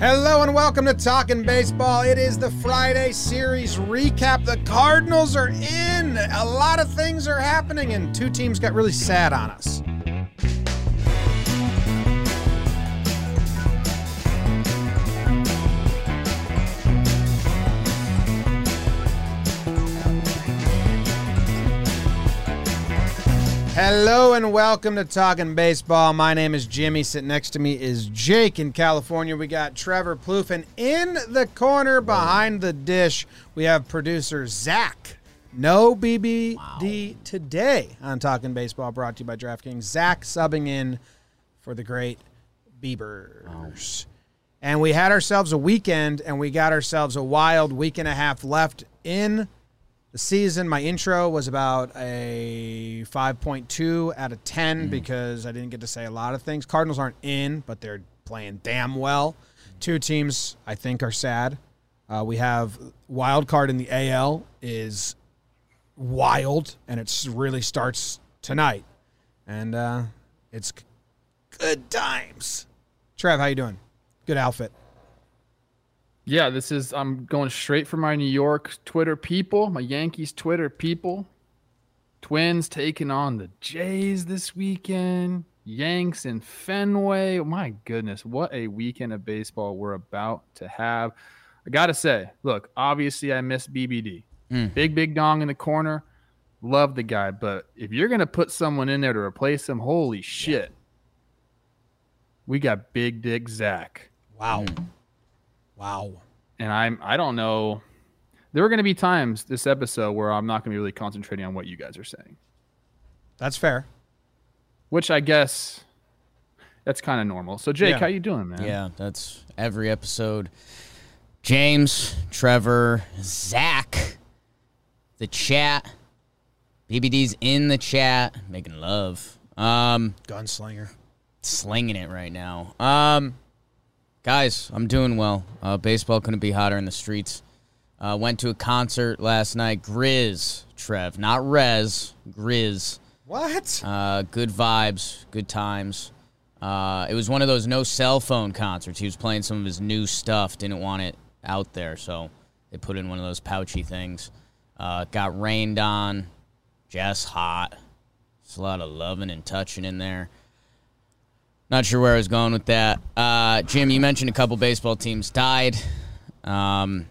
Hello and welcome to Talking Baseball. It is the Friday series recap. The Cardinals are in. A lot of things are happening, and two teams got really sad on us. Hello and welcome to Talking Baseball. My name is Jimmy. Sitting next to me is Jake in California. We got Trevor Plouffe, and in the corner behind the dish, we have producer Zach. No BBD today on Talking Baseball, brought to you by DraftKings. Zach subbing in for the great Beavers. And we had ourselves a weekend, and we got ourselves a wild week and a half left in the season. My intro was about a 5.2 out of 10 because I didn't get to say a lot of things. Cardinals aren't in, but they're playing damn well. Two teams I think are sad. Uh, we have wild card in the AL is wild, and it really starts tonight, and uh, it's good times. Trev, how you doing? Good outfit. Yeah, this is I'm going straight for my New York Twitter people, my Yankees Twitter people. Twins taking on the Jays this weekend. Yanks in Fenway. My goodness, what a weekend of baseball we're about to have. I got to say, look, obviously I miss BBD. Mm. Big big dong in the corner. Love the guy, but if you're going to put someone in there to replace him, holy shit. We got Big Dick Zach. Wow. Wow. and I'm I don't know. There are going to be times this episode where I'm not going to be really concentrating on what you guys are saying, That's fair. which I guess that's kind of normal. So Jake, Yeah. how you doing, man? Yeah, that's every episode. James, Trevor, Zach, the chat. BBD's in the chat, making love. Um, Gunslinger. slinging it right now. Um, guys, I'm doing well. Uh, baseball couldn't be hotter in the streets. Uh, went to a concert last night. Grizz, Trev, not Rez. Grizz. What? Uh, good vibes, good times. Uh, it was one of those no cell phone concerts. He was playing some of his new stuff, didn't want it out there, so they put in one of those pouchy things. Uh, got rained on, just hot. It's a lot of loving and touching in there. Not sure where I was going with that. Uh, Jim, you mentioned a couple baseball teams died. Um,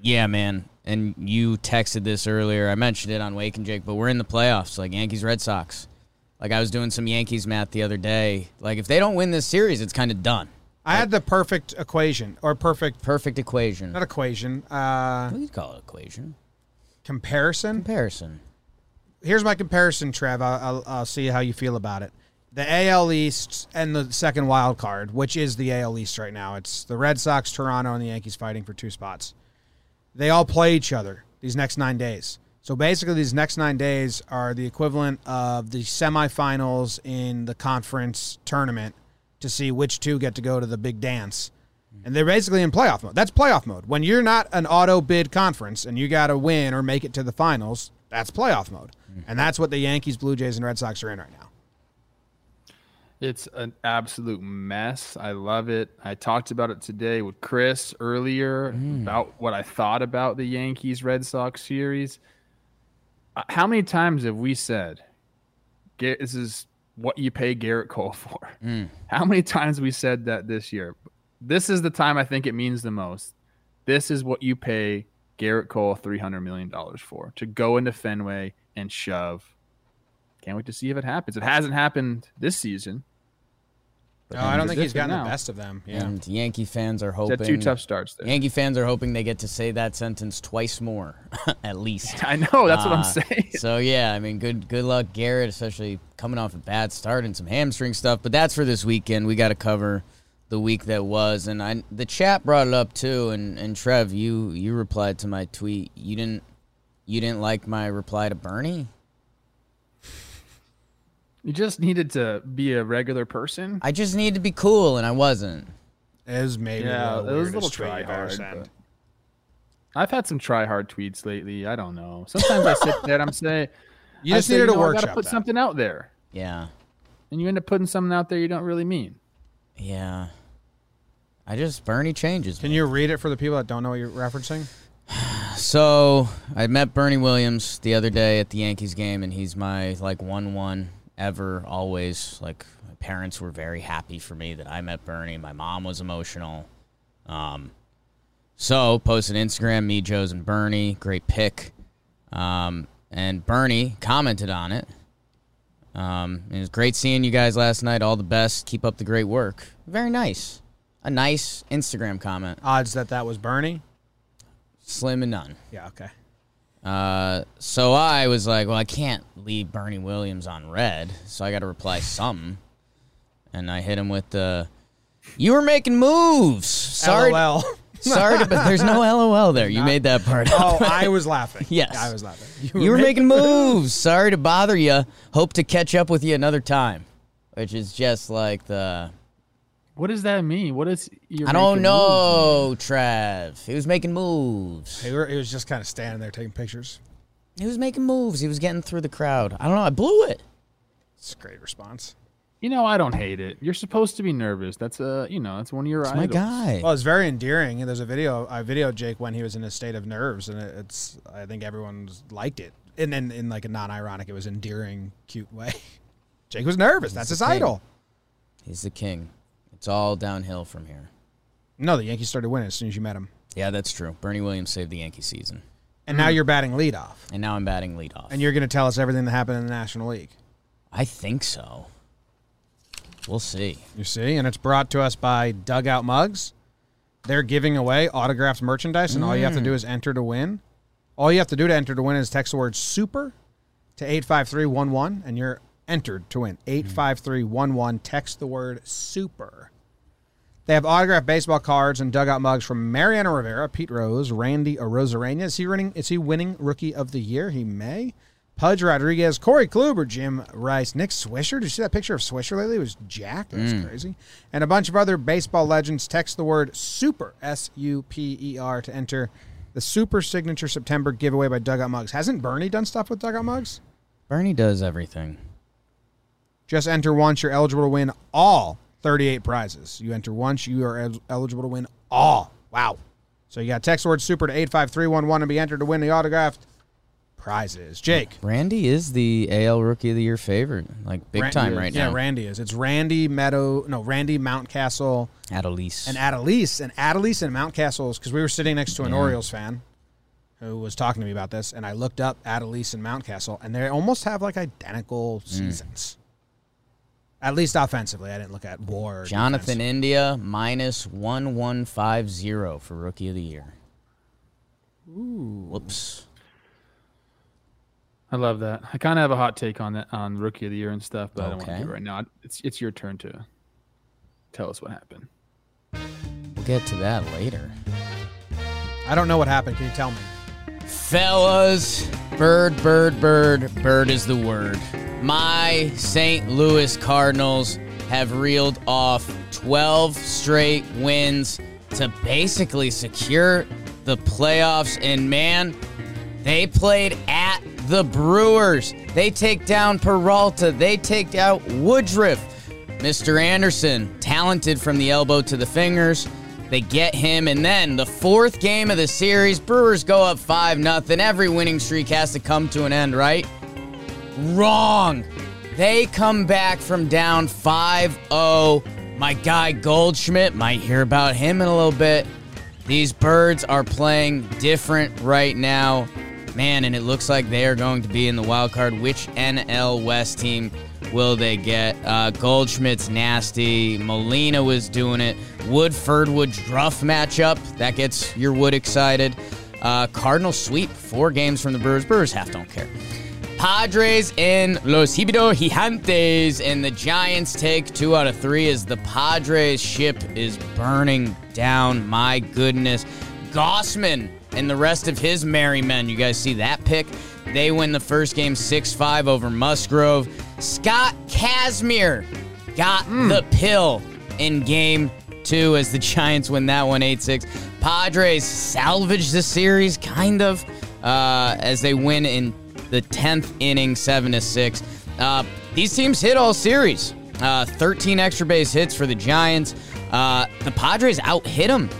yeah, man. And you texted this earlier. I mentioned it on Wake and Jake, but we're in the playoffs, like Yankees, Red Sox. Like I was doing some Yankees math the other day. Like if they don't win this series, it's kind of done. I had the perfect equation or perfect Perfect equation. not equation uh What do you call it? Equation. comparison. Comparison. Here's my comparison, Trev. I'll, I'll, I'll see how you feel about it. The AL East and the second wild card, which is the AL East right now. It's the Red Sox, Toronto, and the Yankees fighting for two spots. They all play each other these next nine days. So basically, these next nine days are the equivalent of the semifinals in the conference tournament to see which two get to go to the big dance. And they're basically in playoff mode. That's playoff mode. When you're not an auto bid conference and you got to win or make it to the finals, that's playoff mode. And that's what the Yankees, Blue Jays, and Red Sox are in right now. It's an absolute mess. I love it. I talked about it today with Chris earlier about what I thought about the Yankees Red Sox series. Uh, How many times have we said, this is what you pay Gerrit Cole for? How many times we said that this year? This is the time I think it means the most. This is what you pay Gerrit Cole $300 million for to go into Fenway and shove. Can't wait to see if it happens. It hasn't happened this season. No, I don't think he's different gotten the best of them. Yeah. And Yankee fans are hoping. had two tough starts there. Yankee fans are hoping they get to say that sentence twice more, at least. I know. That's what Uh, I'm saying. So yeah, I mean, good good luck, Gerrit, especially coming off a bad start and some hamstring stuff. But that's for this weekend. We got to cover the week that was, and I the chat brought it up too. And and Trev, you you replied to my tweet. You didn't you didn't like my reply to Bernie. You just needed to be a regular person. I just needed to be cool, and I wasn't. It was maybe Yeah, it was a little tweet try hard. sent. but- I've had some try hard tweets lately. I don't know. Sometimes I sit there and I'm saying, You I just say, needed you a know, I workshop. gotta put that. something out there, Yeah, and you end up putting something out there you don't really mean. yeah. I just Bernie changes. Can me. you read it for the people that don't know what you're referencing? So I met Bernie Williams the other day at the Yankees game, and he's my like one one ever always. Like my parents were very happy for me that I met Bernie. My mom was emotional. Um, so posted Instagram, me, Joe's, and Bernie. Great pick. Um, and Bernie commented on it. Um, it was great seeing you guys last night. All the best. Keep up the great work. Very nice. A nice Instagram comment. Odds that that was Bernie? Slim and none. Yeah, okay. Uh, so I was like, well, I can't leave Bernie Williams on red, so I got to reply something. And I hit him with the, you were making moves. Sorry, LOL. sorry, to, but there's no LOL there. You made that part oh, up. I was laughing. Yes. I was laughing. you were making moves. Sorry to bother you. Hope to catch up with you another time. Which is just like the, What does that mean? What is you're I don't making know, Trev. He was making moves. He, were, he was just kind of standing there taking pictures. He was making moves. He was getting through the crowd. I don't know. I blew it. It's a great response. You know, I don't hate it. You're supposed to be nervous. That's a, you know, that's one of your It's my guy. Well, it's very endearing. And there's a video I videoed Jake when he was in a state of nerves, and it's I think everyone's liked it. And then in like a non-ironic, it was endearing, cute way. Jake was nervous. That's his king. idol. He's the king. It's all downhill from here. No, the Yankees started winning as soon as you met him, Yeah, that's true. Bernie Williams saved the Yankee season. and now hmm. you're batting leadoff, And now I'm batting leadoff. and you're going to tell us everything that happened in the National League. I think so. We'll see. You see, and it's brought to us by Dugout Mugs. They're giving away autographed merchandise, and all you have to hmm. do is enter to win. All you have to do to enter to win is text the word "super" to eight five three one one, and you're entered to win. Hmm. Eight five three one one. Text the word "super." They have autographed baseball cards and dugout mugs from Mariano Rivera, Pete Rose, Randy Arozarena. Is he winning? Is he winning Rookie of the Year? He may. Pudge Rodriguez, Corey Kluber, Jim Rice, Nick Swisher. Did you see that picture of Swisher lately? It was jacked. That's mm. crazy. And a bunch of other baseball legends. Text the word SUPER, S U P E R, to enter the Super Signature September giveaway by Dugout Mugs. Hasn't Bernie done stuff with Dugout Mugs? Bernie does everything. Just enter once. You're eligible to win all 38 prizes. You enter once, you are el- eligible to win all. Wow. So you got text word super to 85311 and be entered to win the autographed prizes. Jake. Randy is the AL Rookie of the Year favorite, like big Ran- time right yeah, now. Yeah, Randy is. It's Randy Meadow, no, Randy Mountcastle Adolis. and Adolis. And Adolis and Mountcastle's, because we were sitting next to an Yeah. Orioles fan who was talking to me about this, and I looked up Adolis and Mountcastle, and they almost have like identical Mm. Seasons. At least offensively. I didn't look at war. Jonathan defense. India minus one one five zero for Rookie of the Year. Ooh. Whoops. I love that. I kind of have a hot take on that on rookie of the year and stuff, but I don't want to do it right now. It's it's your turn to tell us what happened. We'll get to that later. I don't know what happened. Can you tell me? Fellas, bird, bird, bird, bird is the word. My St. Louis Cardinals have reeled off 12 straight wins to basically secure the playoffs. And man, they played at the Brewers. They take down Peralta, they take out Woodruff. Mr. Anderson, talented from the elbow to the fingers. They get him, and then the fourth game of the series, Brewers go up 5 nothing. Every winning streak has to come to an end, right? Wrong. They come back from down 5 0. My guy Goldschmidt, might hear about him in a little bit. These birds are playing different right now. Man, and it looks like they are going to be in the wild card. Which NL West team will they get? Uh, Goldschmidt's nasty. Molina was doing it. Woodford Woodruff matchup. That gets your Wood excited. Uh, Cardinal sweep. Four games from the Brewers. Brewers half don't care. Padres in Los Hibido Gigantes, and the Giants take two out of three as the Padres ship is burning down. My goodness. Gausman and the rest of his merry men. You guys see that pick? They win the first game 6 5 over Musgrove. Scott Kazmir got the pill in game two as the Giants win that one 8 6. Padres salvage the series, kind of, uh, as they win in the 10th inning 7 6. Uh, these teams hit all series. Uh, 13 extra base hits for the Giants. Uh, the Padres out hit them.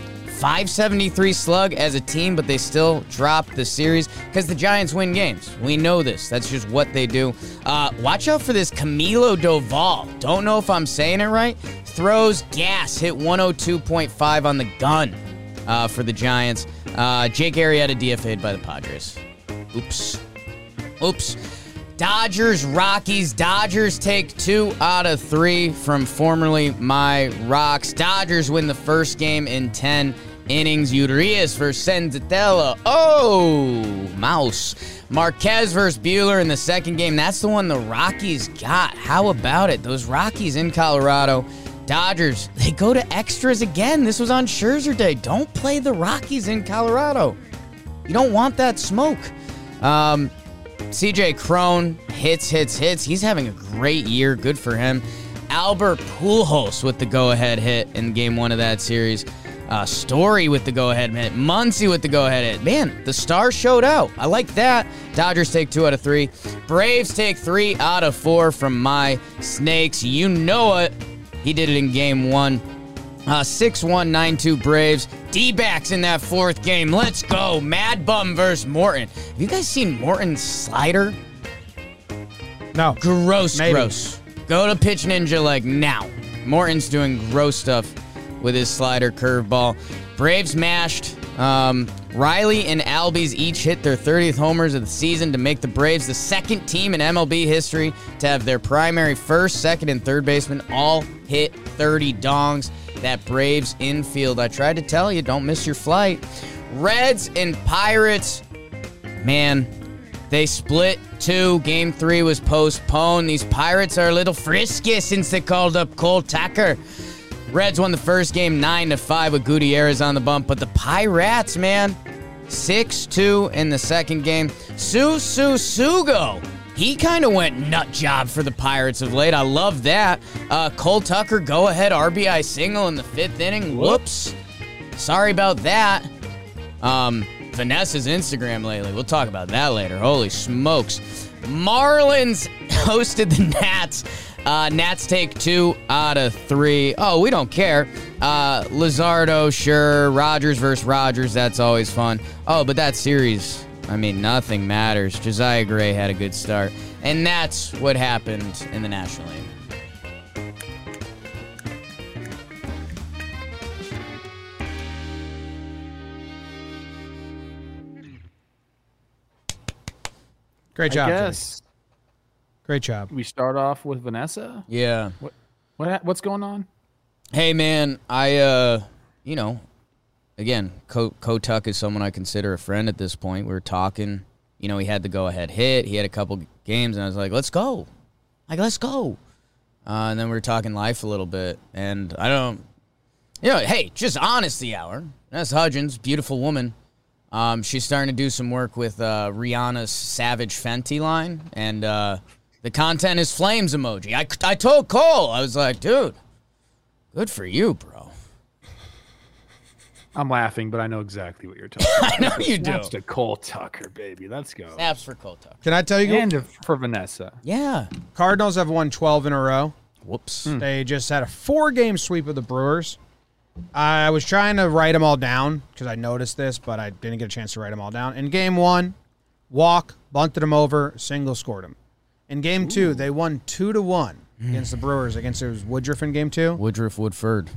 573 slug as a team, but they still dropped the series because the Giants win games. We know this. That's just what they do. Uh, watch out for this Camilo Doval. Don't know if I'm saying it right. Throws gas, hit 102.5 on the gun uh, for the Giants. Uh, Jake Arrieta DFA'd by the Padres. Oops. Oops. Dodgers, Rockies. Dodgers take two out of three from formerly my Rocks. Dodgers win the first game in 10 innings. Urias versus Senzatela. Oh, mouse. Marquez versus Buehler in the second game. That's the one the Rockies got. How about it? Those Rockies in Colorado. Dodgers, they go to extras again. This was on Scherzer Day. Don't play the Rockies in Colorado. You don't want that smoke. Um, CJ Cron hits, hits, hits. He's having a great year. Good for him. Albert Pujols with the go-ahead hit in game one of that series. Uh, Story with the go-ahead hit. Muncy with the go-ahead hit. Man, the stars showed out. I like that. Dodgers take two out of three. Braves take three out of four from my Snakes. You know it. He did it in game one. Uh, 6-1, 9-2 Braves. D-backs in that fourth game. Let's go. Mad Bum versus Morton. Have you guys seen Morton's slider? No. Gross, Maybe. gross. Go to Pitch Ninja like now. Morton's doing gross stuff with his slider curveball. Braves mashed. Um, Riley and Albies each hit their 30th homers of the season to make the Braves the second team in MLB history to have their primary first, second, and third baseman all hit 30 dongs. That Braves infield, I tried to tell you, don't miss your flight. Reds and Pirates, man, they split two. Game three was postponed. These Pirates are a little frisky since they called up Cole Tucker. Reds won the first game nine to five with Gutierrez on the bump, but the Pirates, man, six two in the second game. Su Su Sugo. He kind of went nut job for the Pirates of late. I love that. Uh, Cole Tucker, go ahead RBI single in the fifth inning. Whoops. Sorry about that. Um, Vanessa's Instagram lately. We'll talk about that later. Holy smokes. Marlins hosted the Nats. Uh, Nats take two out of three. Oh, we don't care. Uh, Luzardo, sure. Rogers versus Rogers. That's always fun. Oh, but that series, I mean, nothing matters. Josiah Gray had a good start. And that's what happened in the National League. Great I job. Jake. guess Great job. we start off with Vanessa. Yeah. What ha- what's going on? Hey man, I uh you know, again, Ko Ko is someone I consider a friend at this point. We were talking, you know, he had the go ahead hit, he had a couple games and I was like, "Let's go." Like, "Let's go." Uh, and then we were talking life a little bit and I don't you know, hey, just honesty hour. That's Hudgens, beautiful woman. Um, she's starting to do some work with uh, Rihanna's Savage Fenty line, and uh, the content is flames emoji. I, I told Cole, I was like, dude, good for you, bro. I'm laughing, but I know exactly what you're talking about. I know you do. Snaps to Cole Tucker, baby. Let's go. Snaps for Cole Tucker. Can I tell you? And for Vanessa. Yeah. Cardinals have won 12 in a row. Whoops. Hmm. They just had a four game sweep of the Brewers. I was trying to write them all down because I noticed this, but I didn't get a chance to write them all down. In game one, walk, bunted them over, single scored them. In game two, they won two to one against the Brewers. Against it was Woodruff in game two. Woodruff Woodford.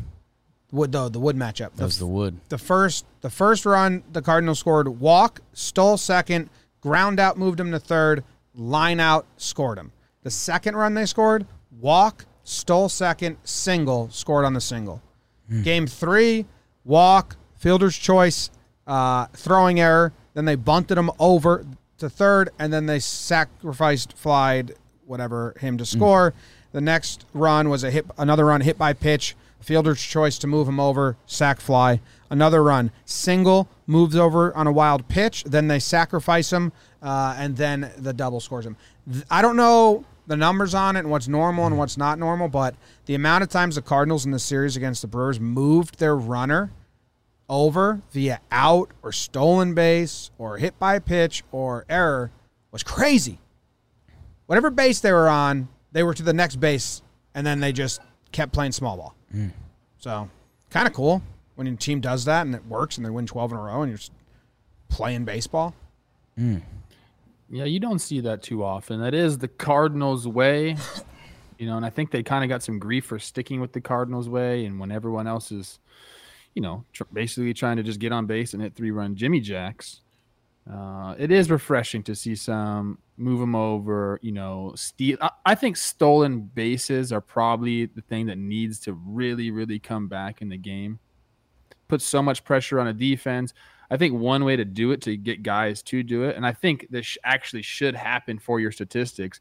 Wood, the, the Wood matchup. That was the wood. the first the first run the Cardinals scored walk, stole second, ground out, moved him to third, line out, scored him. The second run they scored, walk, stole second, single, scored on the single. Game three, walk, fielder's choice, uh, throwing error. Then they bunted him over to third, and then they sacrificed, flied, whatever, him to score. The next run was a hit, another run hit by pitch, fielder's choice to move him over, sack fly. Another run, single, moves over on a wild pitch. Then they sacrifice him, uh, and then the double scores him. I don't know the numbers on it and what's normal and what's not normal, but the amount of times the Cardinals in the series against the Brewers moved their runner over via out or stolen base or hit by pitch or error was crazy. Whatever base they were on, they were to the next base, and then they just kept playing small ball. Mm. So Kind of cool when your team does that and it works and they win 12 in a row and you're just playing baseball. Mm. Yeah, you don't see that too often. That is the Cardinals' way, you know, and I think they kind of got some grief for sticking with the Cardinals' way. And when everyone else is, you know, tr- basically trying to just get on base and hit three run Jimmy Jacks, uh, it is refreshing to see some move them over, you know, steal. I, I think stolen bases are probably the thing that needs to really, really come back in the game. Put so much pressure on a defense. I think one way to do it to get guys to do it, and I think this actually should happen for your statistics.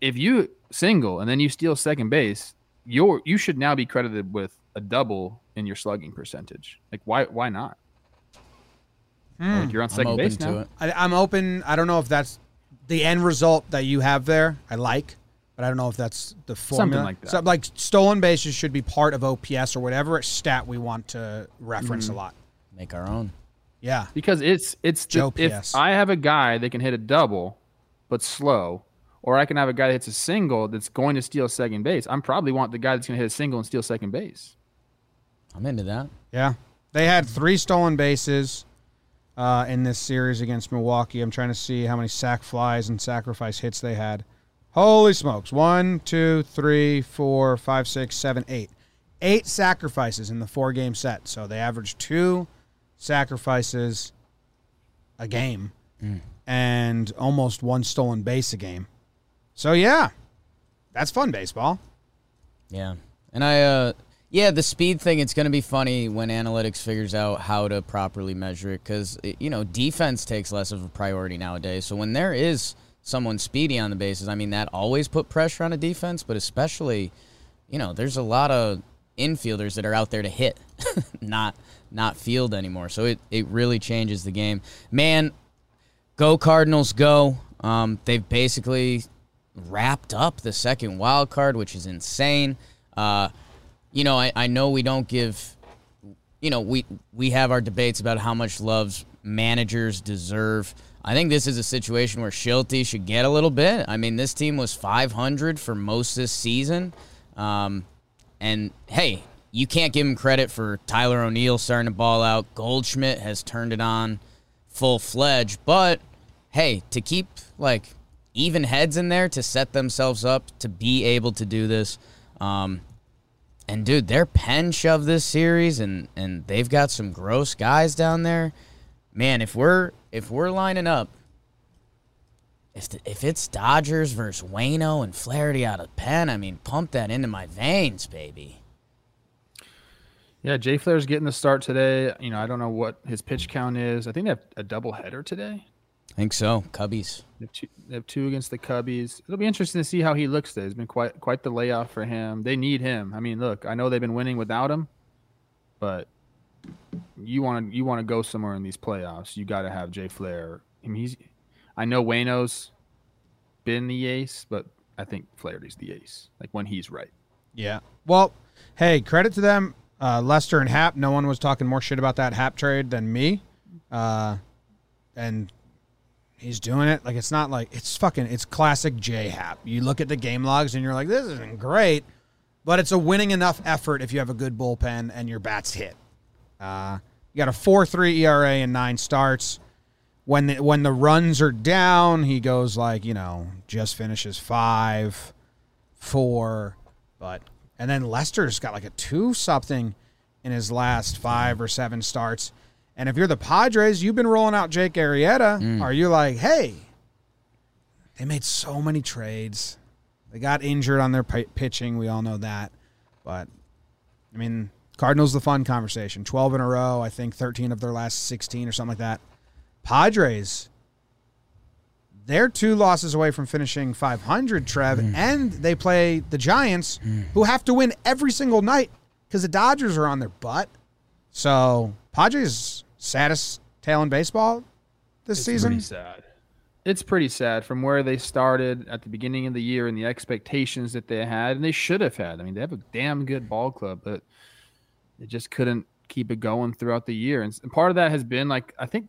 If you single and then you steal second base, you're you should now be credited with a double in your slugging percentage. Like why why not? Like you're on I'm second open base to now. it. I, I'm open. I don't know if that's the end result that you have there. I like, but I don't know if that's the formula. Something like that. So, like stolen bases should be part of OPS or whatever stat we want to reference Mm-hmm. a lot. Make our own. Yeah. because it's it's the, Joe PS. if I have a guy that can hit a double but slow, or I can have a guy that hits a single that's going to steal second base. I'm probably want the guy that's going to hit a single and steal second base. I'm into that. Yeah. They had three stolen bases uh, in this series against Milwaukee. I'm trying to see how many sack flies and sacrifice hits they had. Holy smokes. One, two, three, four, five, six, seven, eight. Eight sacrifices in the four game set. So they averaged two sacrifices a game and almost one stolen base a game. So, yeah, that's fun baseball. Yeah. And I uh yeah, the speed thing it's going to be funny when analytics figures out how to properly measure it cuz you know, defense takes less of a priority nowadays. So when there is someone speedy on the bases, I mean that always put pressure on a defense, but especially you know, there's a lot of infielders that are out there to hit, not not field anymore. So it it really changes the game. Man, go Cardinals go. Um, they've basically wrapped up the second wild card, which is insane. Uh, you know, I, I know we don't give, you know, we we have our debates about how much loves managers deserve. I think this is a situation where Shildt should get a little bit. I mean, this team was 500 for most this season. Um, and hey, you can't give him credit for Tyler O'Neill starting to ball out. Goldschmidt has turned it on full fledged. But hey, to keep like even heads in there to set themselves up to be able to do this. Um, and dude, they're pen shove this series, and and they've got some gross guys down there. Man, if we're if we're lining up, if the, if it's Dodgers versus Wayno and Flaherty out of pen, I mean, pump that into my veins, baby. Yeah, Jay Flair's getting the start today. You know, I don't know what his pitch count is. I think they have a double header today. I think so. Cubbies. They have, two, they have two against the Cubbies. It'll be interesting to see how he looks today. It's been quite quite the layoff for him. They need him. I mean, look, I know they've been winning without him, but you want to you want to go somewhere in these playoffs. You got to have Jay Flair. I mean, he's. I know Wayno's been the ace, but I think Flaherty's the ace. Like when he's right. Yeah. Well, hey, credit to them. Uh, Lester and Happ. No one was talking more shit about that Happ trade than me. Uh, and he's doing it. Like it's not like it's fucking. It's classic J Happ. You look at the game logs and you're like, this isn't great, but it's a winning enough effort if you have a good bullpen and your bats hit. Uh, you got a four three ERA and nine starts. When the, when the runs are down, he goes like you know just finishes five, four, but and then Lester's got like a two something in his last five or seven starts. And if you're the Padres, you've been rolling out Jake Arrieta. Mm. Are you like, hey, they made so many trades. They got injured on their p- pitching. We all know that. But, I mean, Cardinals, the fun conversation. 12 in a row. I think 13 of their last 16 or something like that. Padres, they're two losses away from finishing 500, Trev, mm. and they play the Giants, mm. who have to win every single night because the Dodgers are on their butt. So, Padres, saddest tail in baseball this It's season. pretty sad. It's pretty sad from where they started at the beginning of the year and the expectations that they had, and they should have had. I mean, they have a damn good ball club, but they just couldn't keep it going throughout the year. And, and part of that has been like I think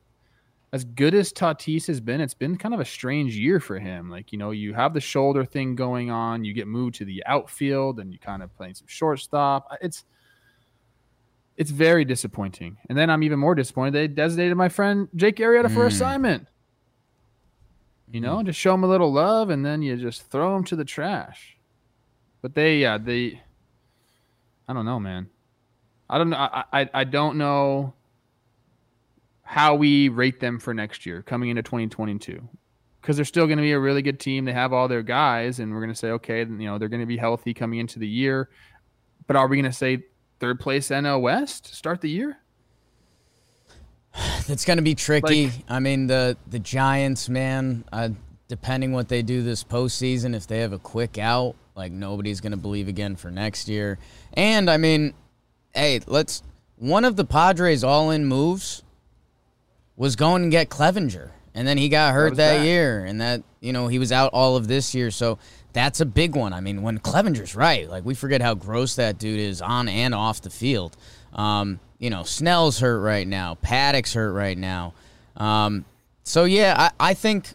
as good as Tatis has been, it's been kind of a strange year for him. Like you know, you have the shoulder thing going on, you get moved to the outfield, and you kind of playing some shortstop. It's It's very disappointing. And then I'm even more disappointed they designated my friend Jake Arrieta for hmm. assignment. You know, hmm. just show him a little love and then you just throw him to the trash. But they, yeah, they, I don't know, man. I don't know. I, I, I don't know how we rate them for next year coming into 2022 because they're still going to be a really good team. They have all their guys, and we're going to say, okay, you know, they're going to be healthy coming into the year. But are we going to say third place NL West to start the year? That's going to be tricky. Like- I mean, the the Giants, man. Uh, depending what they do this postseason, if they have a quick out, like nobody's going to believe again for next year. And I mean, hey, let's. One of the Padres' all-in moves was going and get Clevinger, and then he got hurt that, that? year, and that you know he was out all of this year. So that's a big one. I mean, when Clevinger's right, like we forget how gross that dude is on and off the field. Um, you know, Snell's hurt right now, Paddock's hurt right now. Um, so yeah, I, I think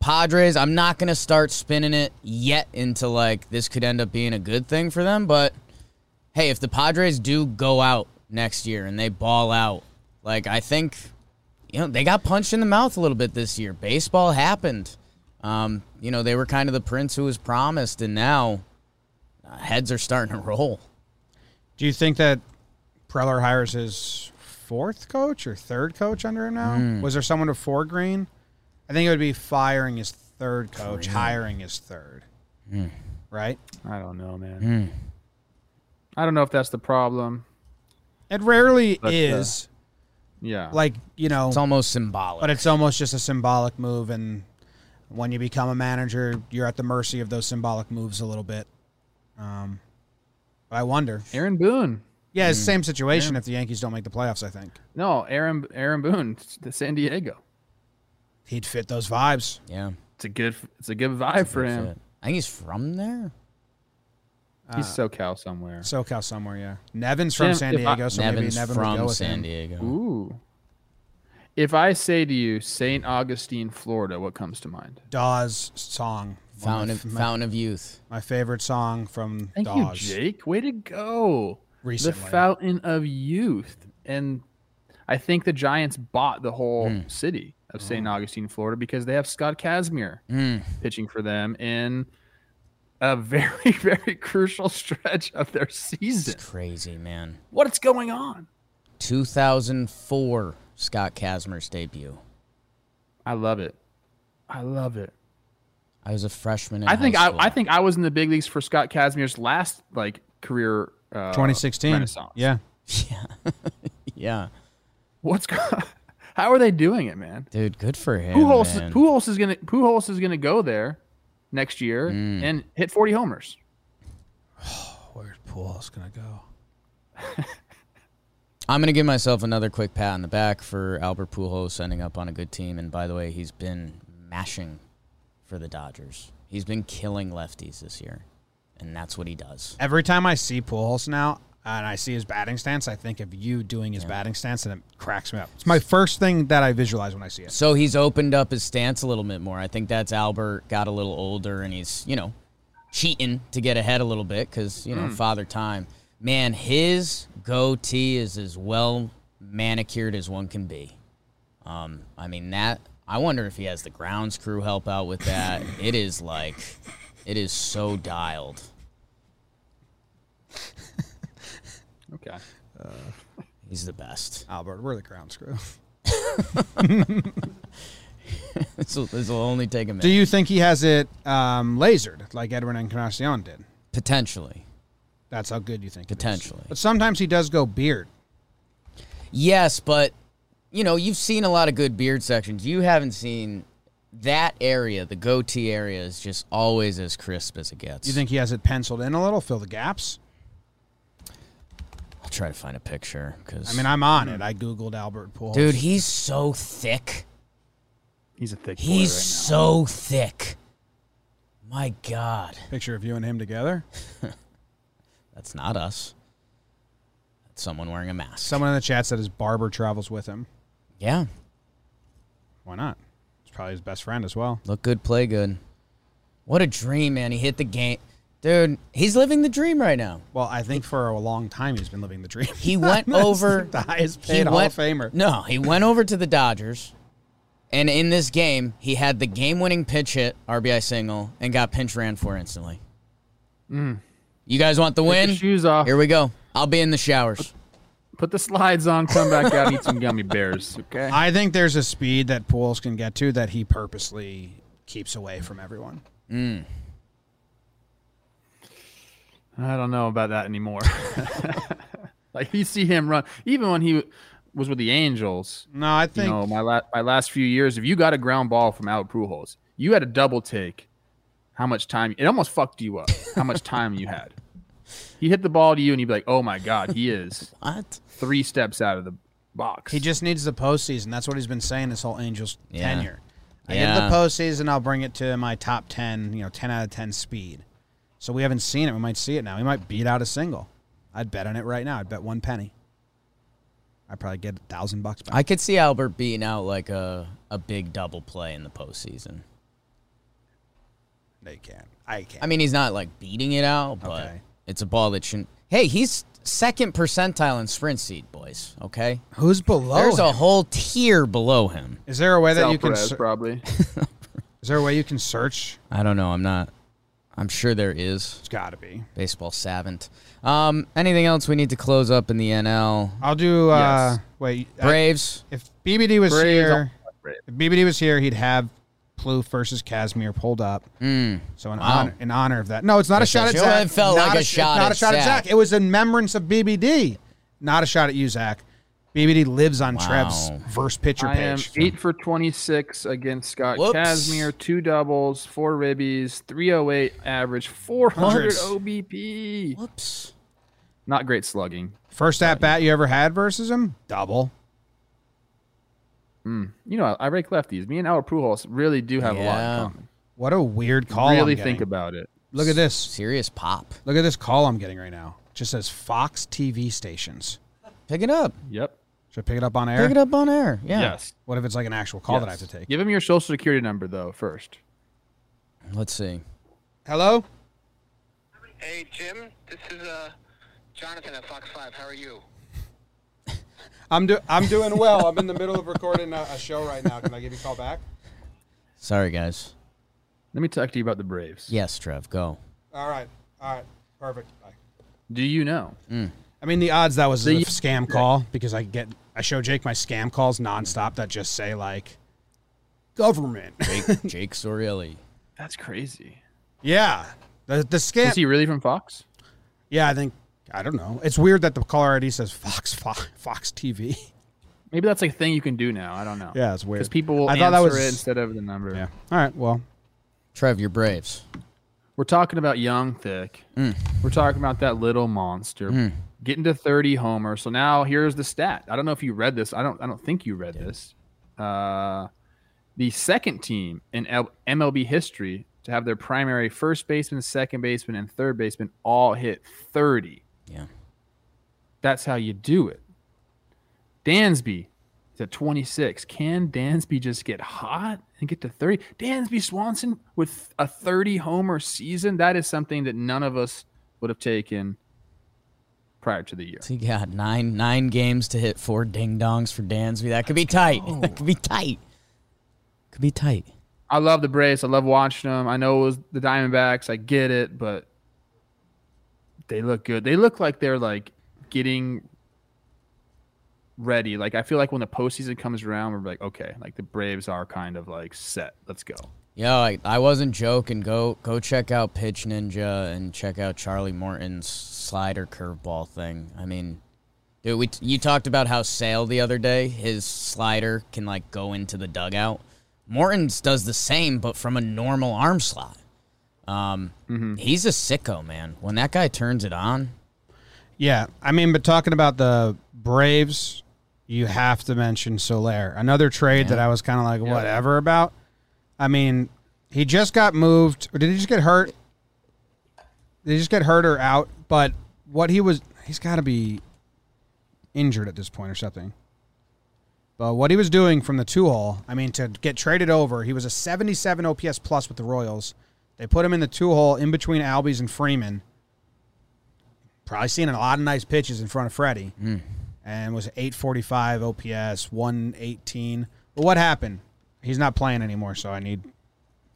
Padres. I'm not gonna start spinning it yet into like this could end up being a good thing for them, but hey, if the Padres do go out next year and they ball out, like I think, you know, they got punched in the mouth a little bit this year. Baseball happened. Um, you know, they were kind of the prince who was promised, and now uh, heads are starting to roll. Do you think that Preller hires his fourth coach or third coach under him now? Hmm. Was there someone before Green? I think it would be firing his third coach, hiring his third. Hmm. Right? I don't know, man. I don't know if that's the problem. It rarely But, uh, is. Yeah. like, you know, It's almost symbolic. but it's almost just a symbolic move. And when you become a manager, you're at the mercy of those symbolic moves a little bit. Um, but I wonder. Aaron Boone. Yeah, Hmm. it's the same situation if the Yankees don't make the playoffs, I think. No, Aaron Aaron Boone, to San Diego. He'd fit those vibes. yeah, It's a good it's a good vibe for good him. fit. I think he's from there. He's Uh, SoCal somewhere. SoCal somewhere, yeah. Nevin's from San if I- Diego, so Nevin's maybe Nevin would go from with San him. Diego. Ooh. If I say to you St. Augustine, Florida, what comes to mind? Dawes song. One Fountain of of, my, Fountain of Youth. my favorite song from Thank Dawes. you, Jake. Way to go. Recently. The Fountain of Youth. And I think the Giants bought the whole Hmm. city of Oh. St. Augustine, Florida, because they have Scott Kazmir Mm. pitching for them in a very, very crucial stretch of their season. It's crazy, man. What's going on? 2004 Scott Kazmir's debut. I love it. I love it. I was a freshman. In I think I. I think I was in the big leagues for Scott Kazmir's last like career uh, 2016. renaissance. Yeah. yeah, What's go- how are they doing it, man? dude, good for him. Pujols, man. Pujols is gonna Pujols is gonna go there next year Mm. and hit 40 homers. Where's Pujols going to go? I'm gonna give myself another quick pat on the back for Albert Pujols ending up on a good team. And by the way, he's been mashing for the Dodgers. He's been killing lefties this year, and that's what he does. Every time I see Pujols now and I see his batting stance, I think of you doing his batting stance and it cracks me up. It's my first thing that I visualize when I see it. So he's opened up his stance a little bit more. I think that's Albert got a little older and he's, you know, cheating to get ahead a little bit because, you know, mm. father time. Man, his goatee is as well manicured as one can be. Um, I mean, that, I wonder if he has the grounds crew help out with that. it is like, it is so dialed. Okay. He's the best. Albert, we're the ground screw. this will only take a minute. Do you think he has it um, lasered like Edwin Encarnacion did? Potentially. That's how good you think. it is. Potentially. But sometimes he does go beard. Yes, but you know, you've seen a lot of good beard sections. You haven't seen that area, the goatee area is just always as crisp as it gets. You think he has it penciled in a little, fill the gaps? I'll try to find a picture cuz I mean, I'm on it. I googled Albert Pujols. Dude, he's so thick. He's a thick boy He's right so thick. My god. picture of you and him together. That's not us. That's someone wearing a mask. Someone in the chat said his barber travels with him. yeah. Why not? It's probably his best friend as well. Look good, play good. What a dream, man. He hit the game. Dude, he's living the dream right now. Well, I think for a long time he's been living the dream. He went over the highest he paid Hall went- of Famer. No, he went over to the Dodgers, and in this game, he had the game-winning pitch hit, RBI single, and got pinch ran for instantly. Mm. You guys want the Take win? shoes off. Here we go. I'll be in the showers. Put the slides on. Come back out. and Eat some gummy bears. Okay. I think there's a speed that Pools can get to that he purposely keeps away from everyone. Mm. I don't know about that anymore. like you see him run, even when he was with the Angels. No, I You think know, my la- my last few years, if you got a ground ball from Albert Pujols, you had a double take. How much time? It almost fucked you up. How much time you had? He hit the ball to you, and you'd be like, "Oh my god, he is What? three steps out of the box." he just needs the postseason. That's what he's been saying this whole Angels Yeah. tenure. I Yeah. get the postseason, I'll bring it to my top ten, you know, ten out of ten speed. So we haven't seen it. We might see it now. He might beat out a single. I'd bet on it right now. I'd bet one penny. I'd probably get a thousand bucks back. I could see Albert beating out like a, a big double play in the postseason. They can't. I can't. I mean, he's not like beating it out, but Okay. it's a ball that shouldn't. Hey, he's second percentile in sprint speed, boys. Okay, who's below? there's a whole tier below him. Is there a way that Sal you can? Perez, ser- probably. is there a way you can search? I don't know. I'm not. I'm sure there is. It's got to be. Baseball savant. Um, anything else we need to close up in the NL? I'll do. uh Yes. Wait. I- Braves. if BBD was Braves, here, if BBD was here, he'd have Plouffe versus Kazmir pulled up. Mm. So in Wow. honor, in honor of that, no, it's not a Yes, shot yes, at it Zach. felt Not like a sh- shot Not at a shot at Zach. Zach. It was in remembrance of BBD, not a shot at you, Zach. BBD lives on Wow. Trev's first pitcher I am page. eight for twenty-six against Scott Whoops. Kazmir. Two doubles, four ribbies, three oh eight average, four hundred What? OBP. Whoops. Not great slugging. First at bat you ever had versus him, double. You know, I, I rake lefties. Me and Albert Pujols really do have a lot Yeah. in common. What a weird call. I'm really getting. think about it. Look at this. Serious pop. Look at this call I'm getting right now. It just says Fox TV stations. Pick it up. Yep. Should I pick it up on air? Pick it up on air. Yeah. Yes. What if it's like an actual call that I have Yes. to take? Give him your social security number though first. Let's see. Hello? Hey, Jim. This is uh, Jonathan at Fox 5. How are you? I'm do I'm doing well. I'm in the middle of recording a, a show right now. Can I give you a call back? Sorry, guys. Let me talk to you about the Braves. Yes, Trev, go. All right. All right. Perfect. Bye. Do you know? Mm. I mean, the odds that was a The- scam call because I get I show Jake my scam calls nonstop that just say like government. Jake, Jake Storiale. That's crazy. yeah. The the scam. Is he really from Fox? yeah, I think I don't know. It's weird that the caller ID says Fox Fox, Fox TV. Maybe that's like a thing you can do now. I don't know. Yeah, it's weird. Because people will I answer thought that was it instead of the number. Yeah. All right. Well, Trev, your Braves. We're talking about young thick. Mm. We're talking about that little monster getting to 30 homers. So now here's the stat. I don't know if you read this. I don't. I don't think you read this. Uh, the second team in L- MLB history to have their primary first baseman, second baseman, and third baseman all hit 30. Yeah. That's how you do it. Dansby is at 26. Can Dansby just get hot and get to 30? Dansby Swanson with a 30 homer season, that is something that none of us would have taken prior to the year. So you got nine nine games to hit four ding dongs for Dansby. That could be tight. That could be tight. Could be tight. I love the Braves. I love watching them. I know it was the Diamondbacks. I get it, but they look good. They look like they're like getting ready. Like I feel like when the postseason comes around, we're like, okay, like the Braves are kind of like set. Let's go. Yo, I, I wasn't joking. Go go check out Pitch Ninja and check out Charlie Morton's slider curveball thing. I mean, dude, we you talked about how Sale the other day, his slider can like go into the dugout. Morton's does the same, but from a normal arm slot. Um, he's a sicko, man. When that guy turns it on, yeah. I mean, but talking about the Braves, you have to mention Soler. Another trade that I was kind of like whatever about. I mean, he just got moved, or did he just get hurt? Did he just get hurt or out? But what he was, he's got to be injured at this point or something. But what he was doing from the two hole, I mean, to get traded over, he was a 77 OPS plus with the Royals. They put him in the two hole in between Albies and Freeman. Probably seen a lot of nice pitches in front of Freddie. Hmm. And was 845 OPS, 118. But what happened? He's not playing anymore, so I need.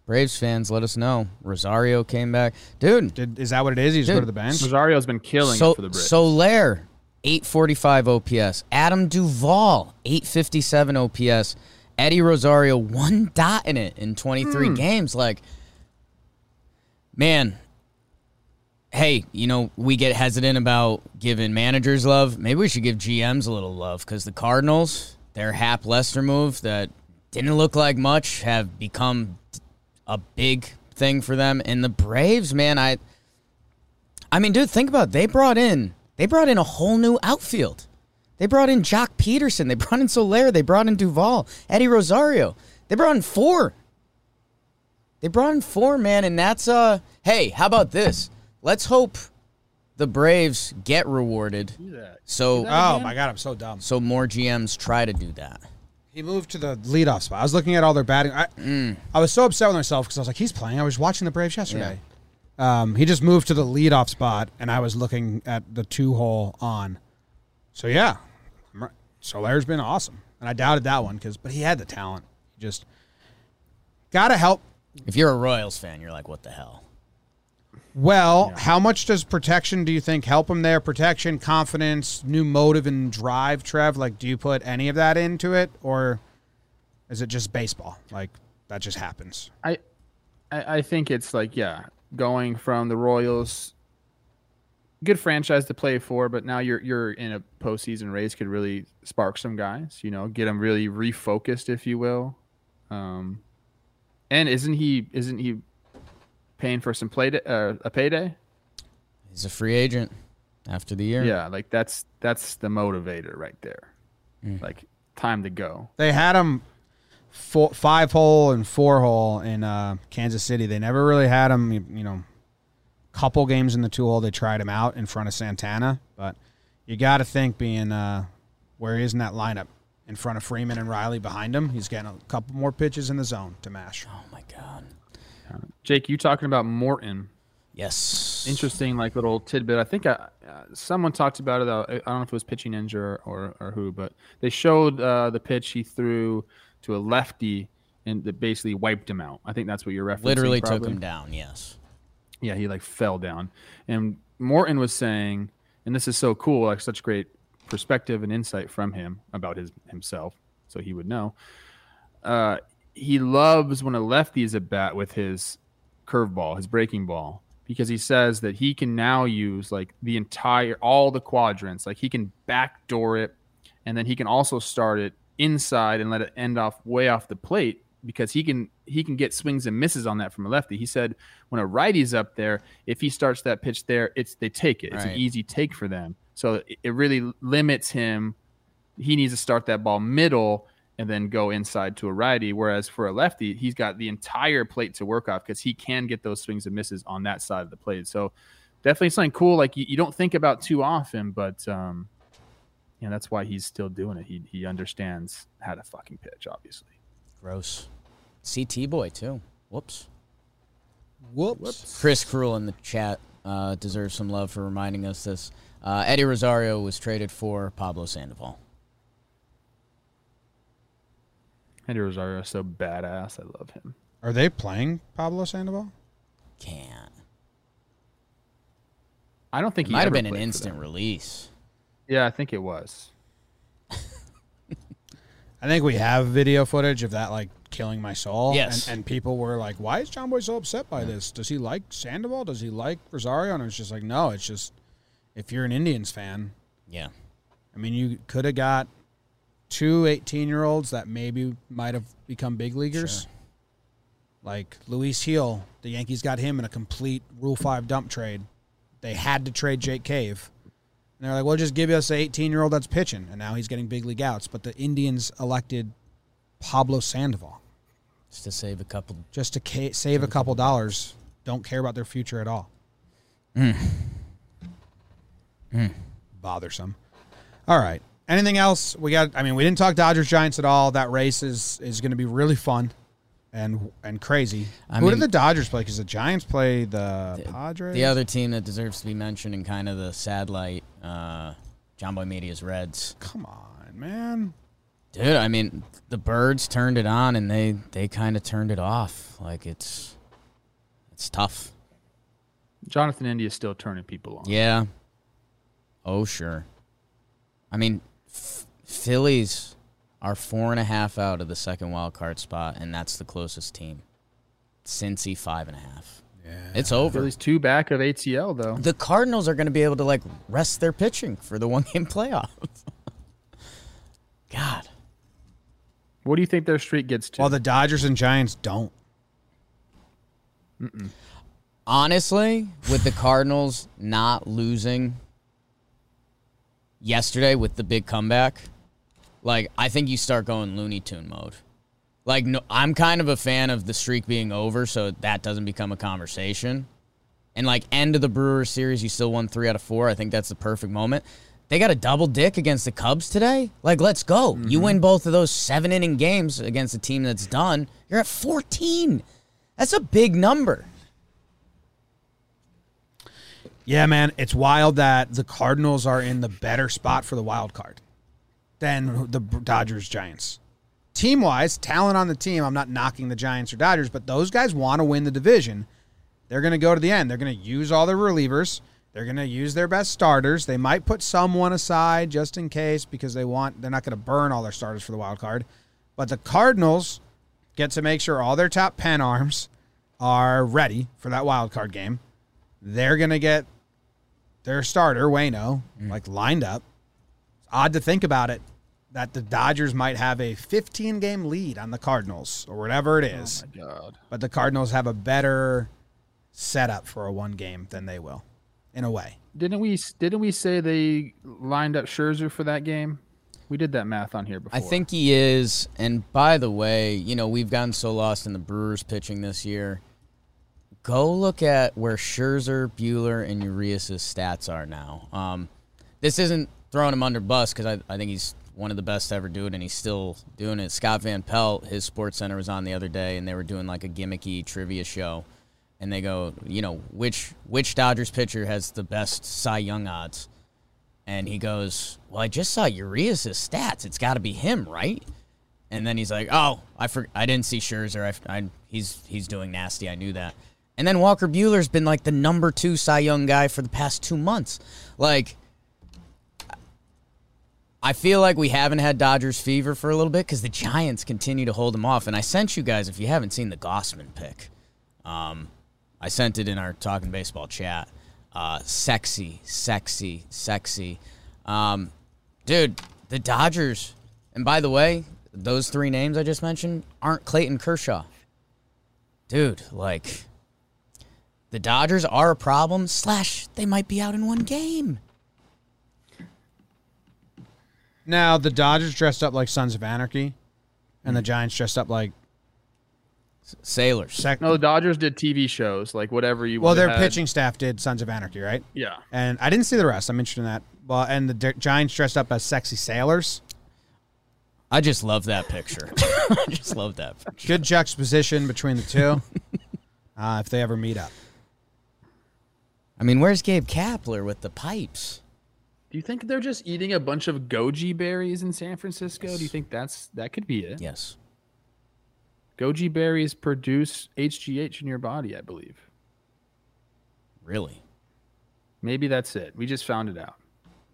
Braves fans, let us know. Rosario came back, dude. Did, is that what it is? He just go to the bench? Rosario's been killing So it for the Braves. Soler, 845 OPS. Adam Duvall, 857 OPS. Eddie Rosario, one dot in it in 23 hmm. games. Like, man, hey, you know, we get hesitant about giving managers love. Maybe we should give GMs a little love because the Cardinals, their Happ Lester move that didn't look like much, have become a big thing for them. And the Braves, man, I. I mean, dude, think about it. They brought in they brought in a whole new outfield. They brought in Joc Pederson. They brought in Soler. They brought in Duvall, Eddie Rosario. They brought in four. They brought in four, man, and that's uh. Hey, how about this? Let's hope the Braves get rewarded. So oh, my God. I'm so dumb. so more GMs try to do that. He moved to the leadoff spot. I was looking at all their batting. I, I was so upset with myself because I was like, he's playing. I was watching the Braves yesterday. Um, he just moved to the leadoff spot, and I was looking at the two hole on. So yeah, I'm right. Soler's been awesome, and I doubted that one because, but he had the talent. He just gotta help. If you're a Royals fan, you're like, what the hell? Well, how much does protection do you think help him there? Protection, confidence, new motive and drive, Trev. Like, do you put any of that into it, or is it just baseball? Like that just happens. I, I I think it's like yeah, going from the Royals, good franchise to play for, but now you're you're in a postseason race could really spark some guys. You know, get them really refocused, if you will. Um, and isn't he isn't he paying for some play uh, a payday? He's a free agent after the year. Yeah, like that's that's the motivator right there. Like time to go. They had him four, five hole and four hole in uh, Kansas City. They never really had him. You, you know, couple games in the two hole they tried him out in front of Santana, but you got to think being uh, where he is in that lineup in front of Freeman and Riley behind him, he's getting a couple more pitches in the zone to mash. Oh my God. Jake, you talking about Morton? Yes. interesting like little tidbit. I think I, uh, someone talked about it. I don't know if it was Pitching Ninja or, or, or who, but they showed uh, the pitch he threw to a lefty and that basically wiped him out. I think that's what you're referencing. Literally took him down. Yes. Yeah, he like fell down. And Morton was saying, and this is so cool, like such great perspective and insight from him about his himself, so he would know. Uh, he loves when a lefty is at bat with his curveball, his breaking ball, because he says that he can now use like the entire all the quadrants, like he can backdoor it, and then he can also start it inside and let it end off way off the plate because he can he can get swings and misses on that from a lefty. He said when a righty's up there, if he starts that pitch there, it's they take it. It's Right. an easy take for them. So it, it really limits him. He needs to start that ball middle and then go inside to a righty. Whereas for a lefty, he's got the entire plate to work off because he can get those swings and misses on that side of the plate. So definitely something cool. Like you, you don't think about too often, but um, you know that's why he's still doing it. He he understands how to fucking pitch, obviously. Gross. CT boy too. Whoops. Whoops. Chris Cruel in the chat uh, deserves some love for reminding us this. Uh, Eddie Rosario was traded for Pablo Sandoval. Eddie Rosario is so badass. I love him. Are they playing Pablo Sandoval? Can't. I don't think It he might have been an instant release. Yeah, I think it was. I think we have video footage of that like killing my soul. Yes. And, and people were like, "Why is Jomboy so upset by this? Does he like Sandoval? Does he like Rosario?" And it's just like, no, it's just if you're an Indians fan, Yeah. I mean, you could have got two 18 year olds that maybe might have become big leaguers. Sure. Like Luis Gil, the Yankees got him in a complete Rule 5 dump trade. They had to trade Jake Cave. And they're like, well, just give us an 18 year old that's pitching. And now he's getting big league outs. But the Indians elected Pablo Sandoval Just to save a couple. just to ca- save a couple dollars. Don't care about their future at all. Mm. Bothersome. All right. Anything else? We got. I mean, we didn't talk Dodgers Giants at all. That race is is going to be really fun. and and crazy. I Who mean- did the Dodgers play? Because the Giants play the, Padres. The other team that deserves to be mentioned in kind of the sad light, uh, Jomboy Media's Reds. Come on, man. Dude, I mean, the birds turned it on and they they kind of turned it off. Like it's it's tough. Jonathan India is still turning people on. Yeah. Oh sure. I mean, F- Phillies are four and a half out of the second wild card spot, and that's the closest team. Cincy five and a half. Yeah. It's over. Phillies two back of ATL though. The Cardinals are going to be able to like rest their pitching for the one game playoff. God. What do you think their streak gets to? Well, the Dodgers and Giants don't. honestly, with the Cardinals not losing yesterday with the big comeback, like I think you start going Looney Tune mode. Like no, I'm kind of a fan of the streak being over, so that doesn't become a conversation. And like end of the Brewers series, you still won three out of four. I think that's the perfect moment. They got a double dick against the Cubs today. Like, let's go. You mm-hmm. win both of those seven inning games against a team that's done. You're at 14. That's a big number. Yeah, man, it's wild that the Cardinals are in the better spot for the wild card than the Dodgers Giants. Team wise, talent on the team, I'm not knocking the Giants or Dodgers, but those guys want to win the division. They're going to go to the end. They're going to use all their relievers. They're going to use their best starters. They might put someone aside just in case because they want they're not going to burn all their starters for the wild card. But the Cardinals get to make sure all their top pen arms are ready for that wild card game. They're going to get their starter, Wayno, mm. like lined up. It's odd to think about it that the Dodgers might have a 15 game lead on the Cardinals or whatever it oh, is, Oh my god. but the Cardinals have a better setup for a one game than they will, in a way. Didn't we didn't we say they lined up Scherzer for that game? We did that math on here before. I think he is. And by the way, you know, we've gotten so lost in the Brewers pitching this year. Go look at where Scherzer, Buehler, and Urias' stats are now. Um, this isn't throwing him under bus because I, I think he's one of the best to ever do it, and he's still doing it. Scott Van Pelt, his SportsCenter was on the other day, and they were doing like a gimmicky trivia show. And they go, you know, which which Dodgers pitcher has the best Cy Young odds? And he goes, "Well, I just saw Urias' stats. It's got to be him, right?" And then he's like, "Oh, I for- I didn't see Scherzer. I, I, he's he's doing nasty. I knew that." And then Walker Buehler's been like the number two Cy Young guy for the past two months. Like, I feel like we haven't had Dodgers fever for a little bit because the Giants continue to hold them off. And I sent you guys, if you haven't seen the Gausman pick, um, I sent it in our Talking Baseball chat. Uh, sexy, sexy, sexy. Um, dude, the Dodgers, and by the way, those three names I just mentioned aren't Clayton Kershaw. Dude, like, the Dodgers are a problem, slash, they might be out in one game. Now, the Dodgers dressed up like Sons of Anarchy, and the Giants dressed up like Sailors. sec- no, the Dodgers did TV shows like whatever you. Well, their had. pitching staff did Sons of Anarchy, right? Yeah, And I didn't see the rest. I'm interested in that. Well, and the D- Giants dressed up as sexy sailors. I just love that picture. I just love that picture. Good juxtaposition between the two. uh, if they ever meet up, I mean, where's Gabe Kapler with the pipes? Do you think they're just eating a bunch of goji berries in San Francisco? Do you think that's that could be it? Yes. Goji berries produce HGH in your body, I believe. Really? Maybe that's it. We just found it out.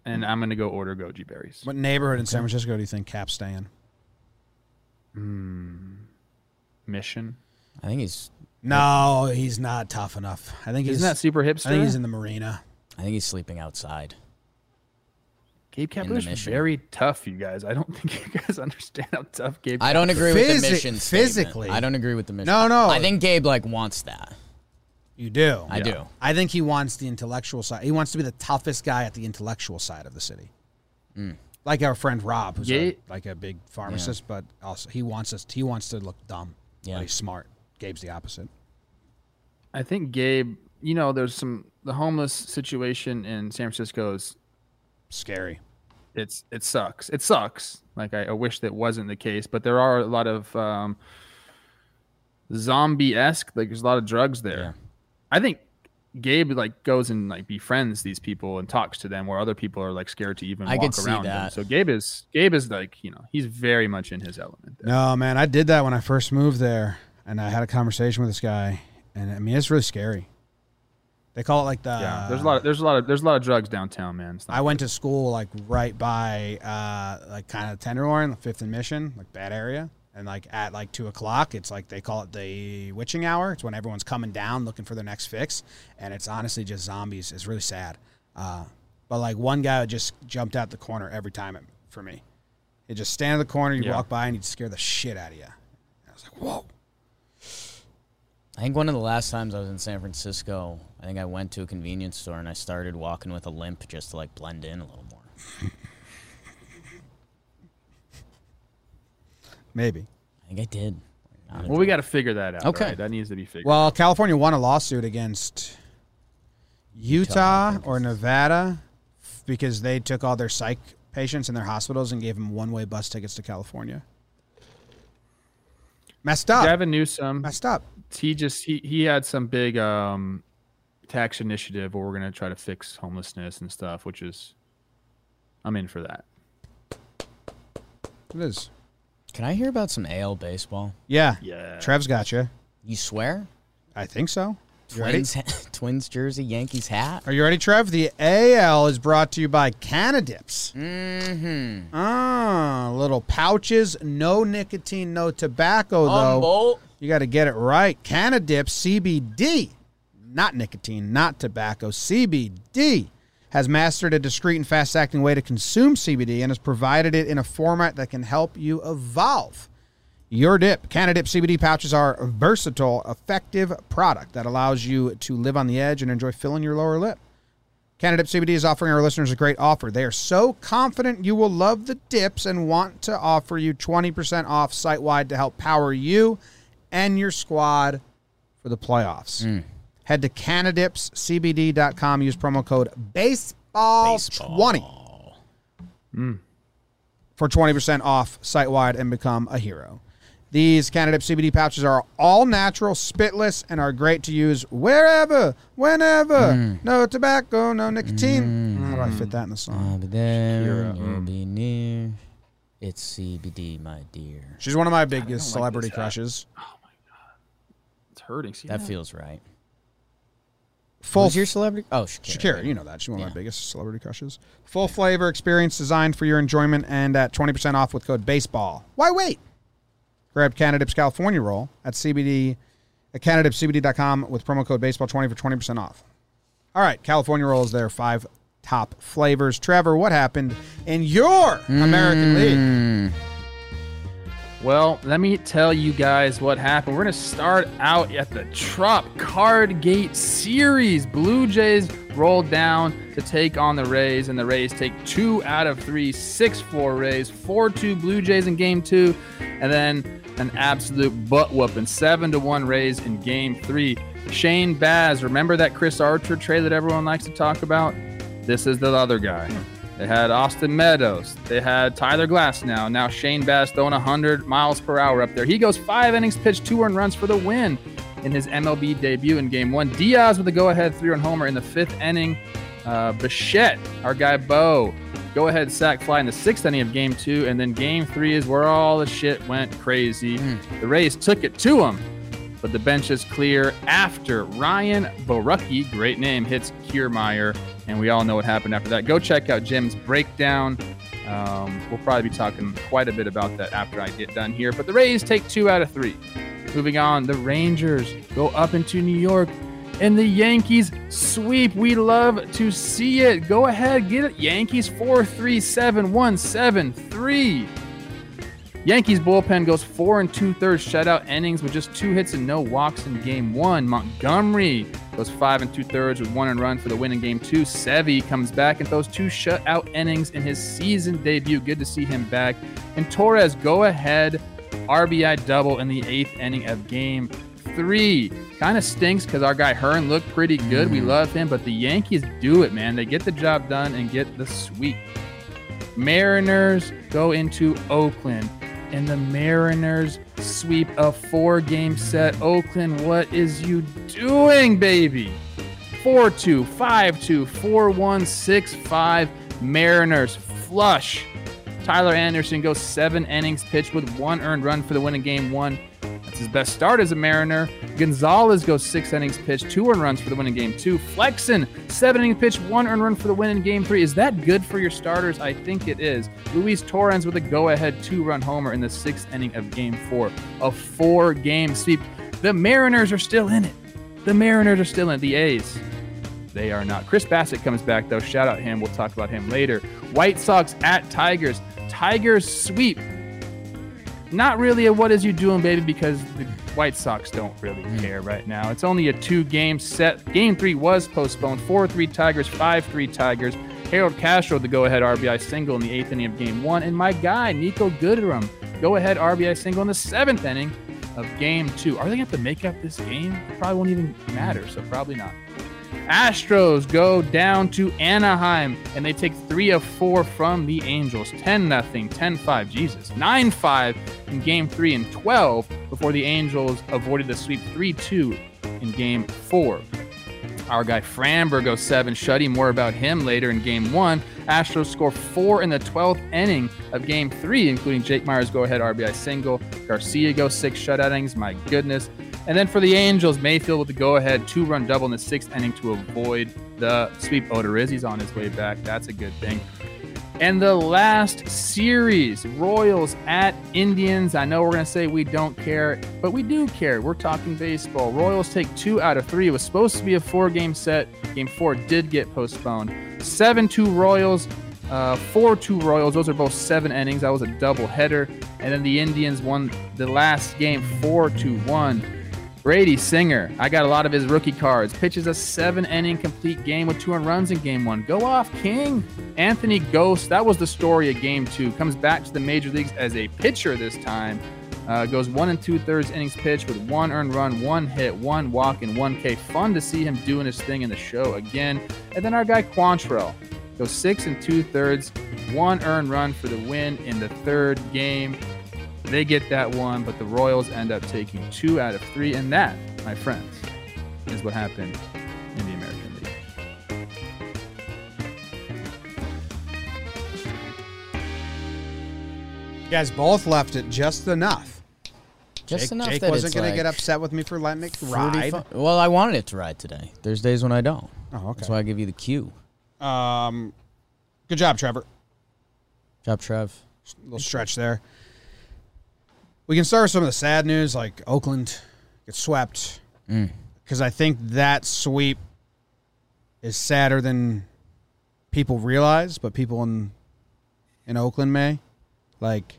And I'm gonna go order goji berries. what neighborhood in San Francisco do you think Cap's staying? Hmm. Mission. I think he's No, he's not tough enough. I think he's. Isn't that super hipster. I think he's in the marina. I think he's sleeping outside. Gabe in the Kapler's Mission. very tough, you guys. I don't think you guys understand how tough Gabe. I don't agree with the Physi- mission. statement. physically. I don't agree with the mission. No, no. I think Gabe like wants that. You do. I do. I think he wants the intellectual side. He wants to be the toughest guy at the intellectual side of the city. Mm. Like our friend Rob, who's Yeah. a, like a big pharmacist, but also he wants us. He wants to look dumb. Yeah. but he's smart. Gabe's the opposite. I think Gabe. You know, there's some the homeless situation in San Francisco is Scary. it's it sucks. It sucks. Like I, I wish that wasn't the case, but there are a lot of um, zombie esque. Like there's a lot of drugs there. Yeah. I think Gabe like goes and like befriends these people and talks to them, where other people are like scared to even I walk could see around them. So Gabe is Gabe is like you know he's very much in his element. There. No, man, I did that when I first moved there, and I had a conversation with this guy, and I mean, it's really scary. They call it like the. yeah, there's a lot. Of, there's a lot of there's a lot of drugs downtown, man. I went to school like right by, uh, like kind of Tenderloin, Fifth and Mission, like that area. And like at like two o'clock, it's like they call it the witching hour. It's when everyone's coming down looking for their next fix, and it's honestly just zombies. It's really sad. Uh, but like one guy just jumped out the corner every time it, for me. He'd just stand in the corner, you Yeah. walk by, and he'd scare the shit out of you. And I was like, whoa. I think one of the last times I was in San Francisco, I think I went to a convenience store and I started walking with a limp just to like blend in a little more. Maybe. I think I did. Not Well, we got to figure that out. Okay. right? that needs to be figured. Well, California won a lawsuit against Utah, I think or Nevada because they took all their psych patients in their hospitals and gave them one-way bus tickets to California. Messed up. Gavin Newsom, Messed up. He just he he had some big um tax initiative where we're gonna try to fix homelessness and stuff, which is I'm in for that. It is. Can I hear about some AL baseball? Yeah. Yeah. Trev's got you. You swear? I think so. Twins, Twins jersey, Yankees hat. Are you ready, Trev? The AL is brought to you by Cannadips. Mm-hmm. Ah, little pouches, no nicotine, no tobacco, though. You got to get it right. Cannadips CBD, not nicotine, not tobacco. CBD has mastered a discreet and fast acting way to consume CBD and has provided it in a format that can help you evolve. Your dip. Cannadip CBD pouches are a versatile, effective product that allows you to live on the edge and enjoy filling your lower lip. Cannadip CBD is offering our listeners a great offer. They are so confident you will love the dips and want to offer you 20% off site wide to help power you and your squad for the playoffs. Mm. Head to CannadipsCBD.com. Use promo code BASEBALL20 mm. for 20% off site wide and become a hero. These Cannadip CBD pouches are all natural, spitless, and are great to use wherever, whenever. No tobacco, no nicotine. How do I fit that in the song? I'll be there, you'll mm. be near. It's CBD, my dear. She's one of my don't like biggest celebrity this hat. crushes. It's hurting. See That feels right. Full Who's your celebrity? Oh, Shakira. Shakira, you know that. She's one of my biggest celebrity crushes. Full flavor experience designed for your enjoyment and at 20% off with code BASEBALL. Why wait? Grab Cannadip's California roll at CBD at CannadipCBD.com with promo code BASEBALL20 for 20% off. All right, California roll is their five top flavors. Trevor, what happened in your American hmm. League? Well, let me tell you guys what happened. We're going to start out at the Trop Card Gate Series. Blue Jays rolled down to take on the Rays, and the Rays take two out of three, 6 4 Rays, 4 2 Blue Jays in game two, and then an absolute butt whooping, 7 to 1 Rays in game three. Shane Baz, remember that Chris Archer trade that everyone likes to talk about? This is the other guy. They had Austin Meadows. They had Tyler Glasnow. Now Shane Baz throwing 100 miles per hour up there. He goes five innings pitched, two earned runs for the win in his MLB debut in game one. Diaz with a go ahead three run homer in the fifth inning. Uh, Bichette, our guy Bo, go ahead sack fly in the sixth inning of game two. And then game three is where all the shit went crazy. The Rays took it to them, but the bench is clear after Ryan Borucki, great name, hits Kiermaier, and we all know what happened after that. Go check out Jim's breakdown. Um, we'll probably be talking quite a bit about that after I get done here. But the Rays take two out of three. Moving on, the Rangers go up into New York, and the Yankees sweep. We love to see it. Go ahead, get it. Yankees 4 3 7 1 7 3. Yankees bullpen goes four and two thirds shutout innings with just two hits and no walks in game one. Montgomery goes five and two thirds with one and run for the win in game two. Sevy comes back and throws two shutout innings in his season debut. Good to see him back. And Torres go ahead RBI double in the eighth inning of game three. Kind of stinks because our guy Hearn looked pretty good. We mm. love him, but the Yankees do it, man. They get the job done and get the sweep. Mariners go into Oakland. and the Mariners sweep a four game set. Oakland, what is you doing, baby? 4 2, 5 2, 4 1, 6 5. Mariners flush. Tyler Anderson goes seven innings pitched with one earned run for the win in game one. That's his best start as a Mariner. Gonzalez goes six innings pitched, two earned runs for the win in game two. Flexen, seven innings pitched, one earned run for the win in game three. Is that good for your starters? I think it is. Luis Torrens with a go ahead two run homer in the sixth inning of game four. A four game sweep. The Mariners are still in it. The Mariners are still in it. The A's. They are not. Chris Bassitt comes back, though. Shout out him. We'll talk about him later. White Sox at Tigers. Tigers sweep not really a what is you doing, baby, because the White Sox don't really Mm. care right now. It's only a two game set. Game three was postponed 4 3 Tigers, 5 3 Tigers. Harold Castro, the go ahead RBI single in the eighth inning of game one. And my guy, Niko Goodrum, go ahead RBI single in the seventh inning of game two. Are they going to have to make up this game? Probably won't even matter, so probably not. Astros go down to Anaheim and they take three of four from the Angels. 10 0, 10 5, Jesus. 9 5 in game three and 12 before the Angels avoided the sweep 3 2 in game four. Our guy Framber goes seven shutty. More about him later in game one. Astros score four in the 12th inning of game three, including Jake Meyers' go ahead RBI single. Garcia goes six shutout innings. My goodness. And then for the Angels, Mayfield with the go ahead two run double in the sixth inning to avoid the sweep. Odorizzi's on his way back. That's a good thing. And the last series, Royals at Indians. I know we're going to say we don't care, but we do care. We're talking baseball. Royals take two out of three. It was supposed to be a four game set. Game four did get postponed. 7 2 Royals, uh, 4 2 Royals. Those are both seven innings. That was a double header. And then the Indians won the last game 4 2 1. Brady Singer, I got a lot of his rookie cards. Pitches a seven inning complete game with two runs in game one. Go off, King. Anthony Gose, that was the story of game two. Comes back to the major leagues as a pitcher this time. Uh, goes one and two thirds innings pitched with one earned run, one hit, one walk, and one K. Fun to see him doing his thing in the show again. And then our guy Quantrill goes six and two thirds, one earned run for the win in the third game. They get that one, but the Royals end up taking two out of three. And that, my friends, is what happened in the American League. You guys both left it just enough. Just Jake, enough Jake that wasn't going like to get upset with me for letting it pretty ride. fun- Well, I wanted it to ride today. There's days when I don't. Oh, okay. That's why I give you the cue. Um, good job, Trevor. Job, Trev. little stretch there. We can start with some of the sad news, like Oakland gets swept, mm. because I think that sweep is sadder than people realize, but people in in Oakland may like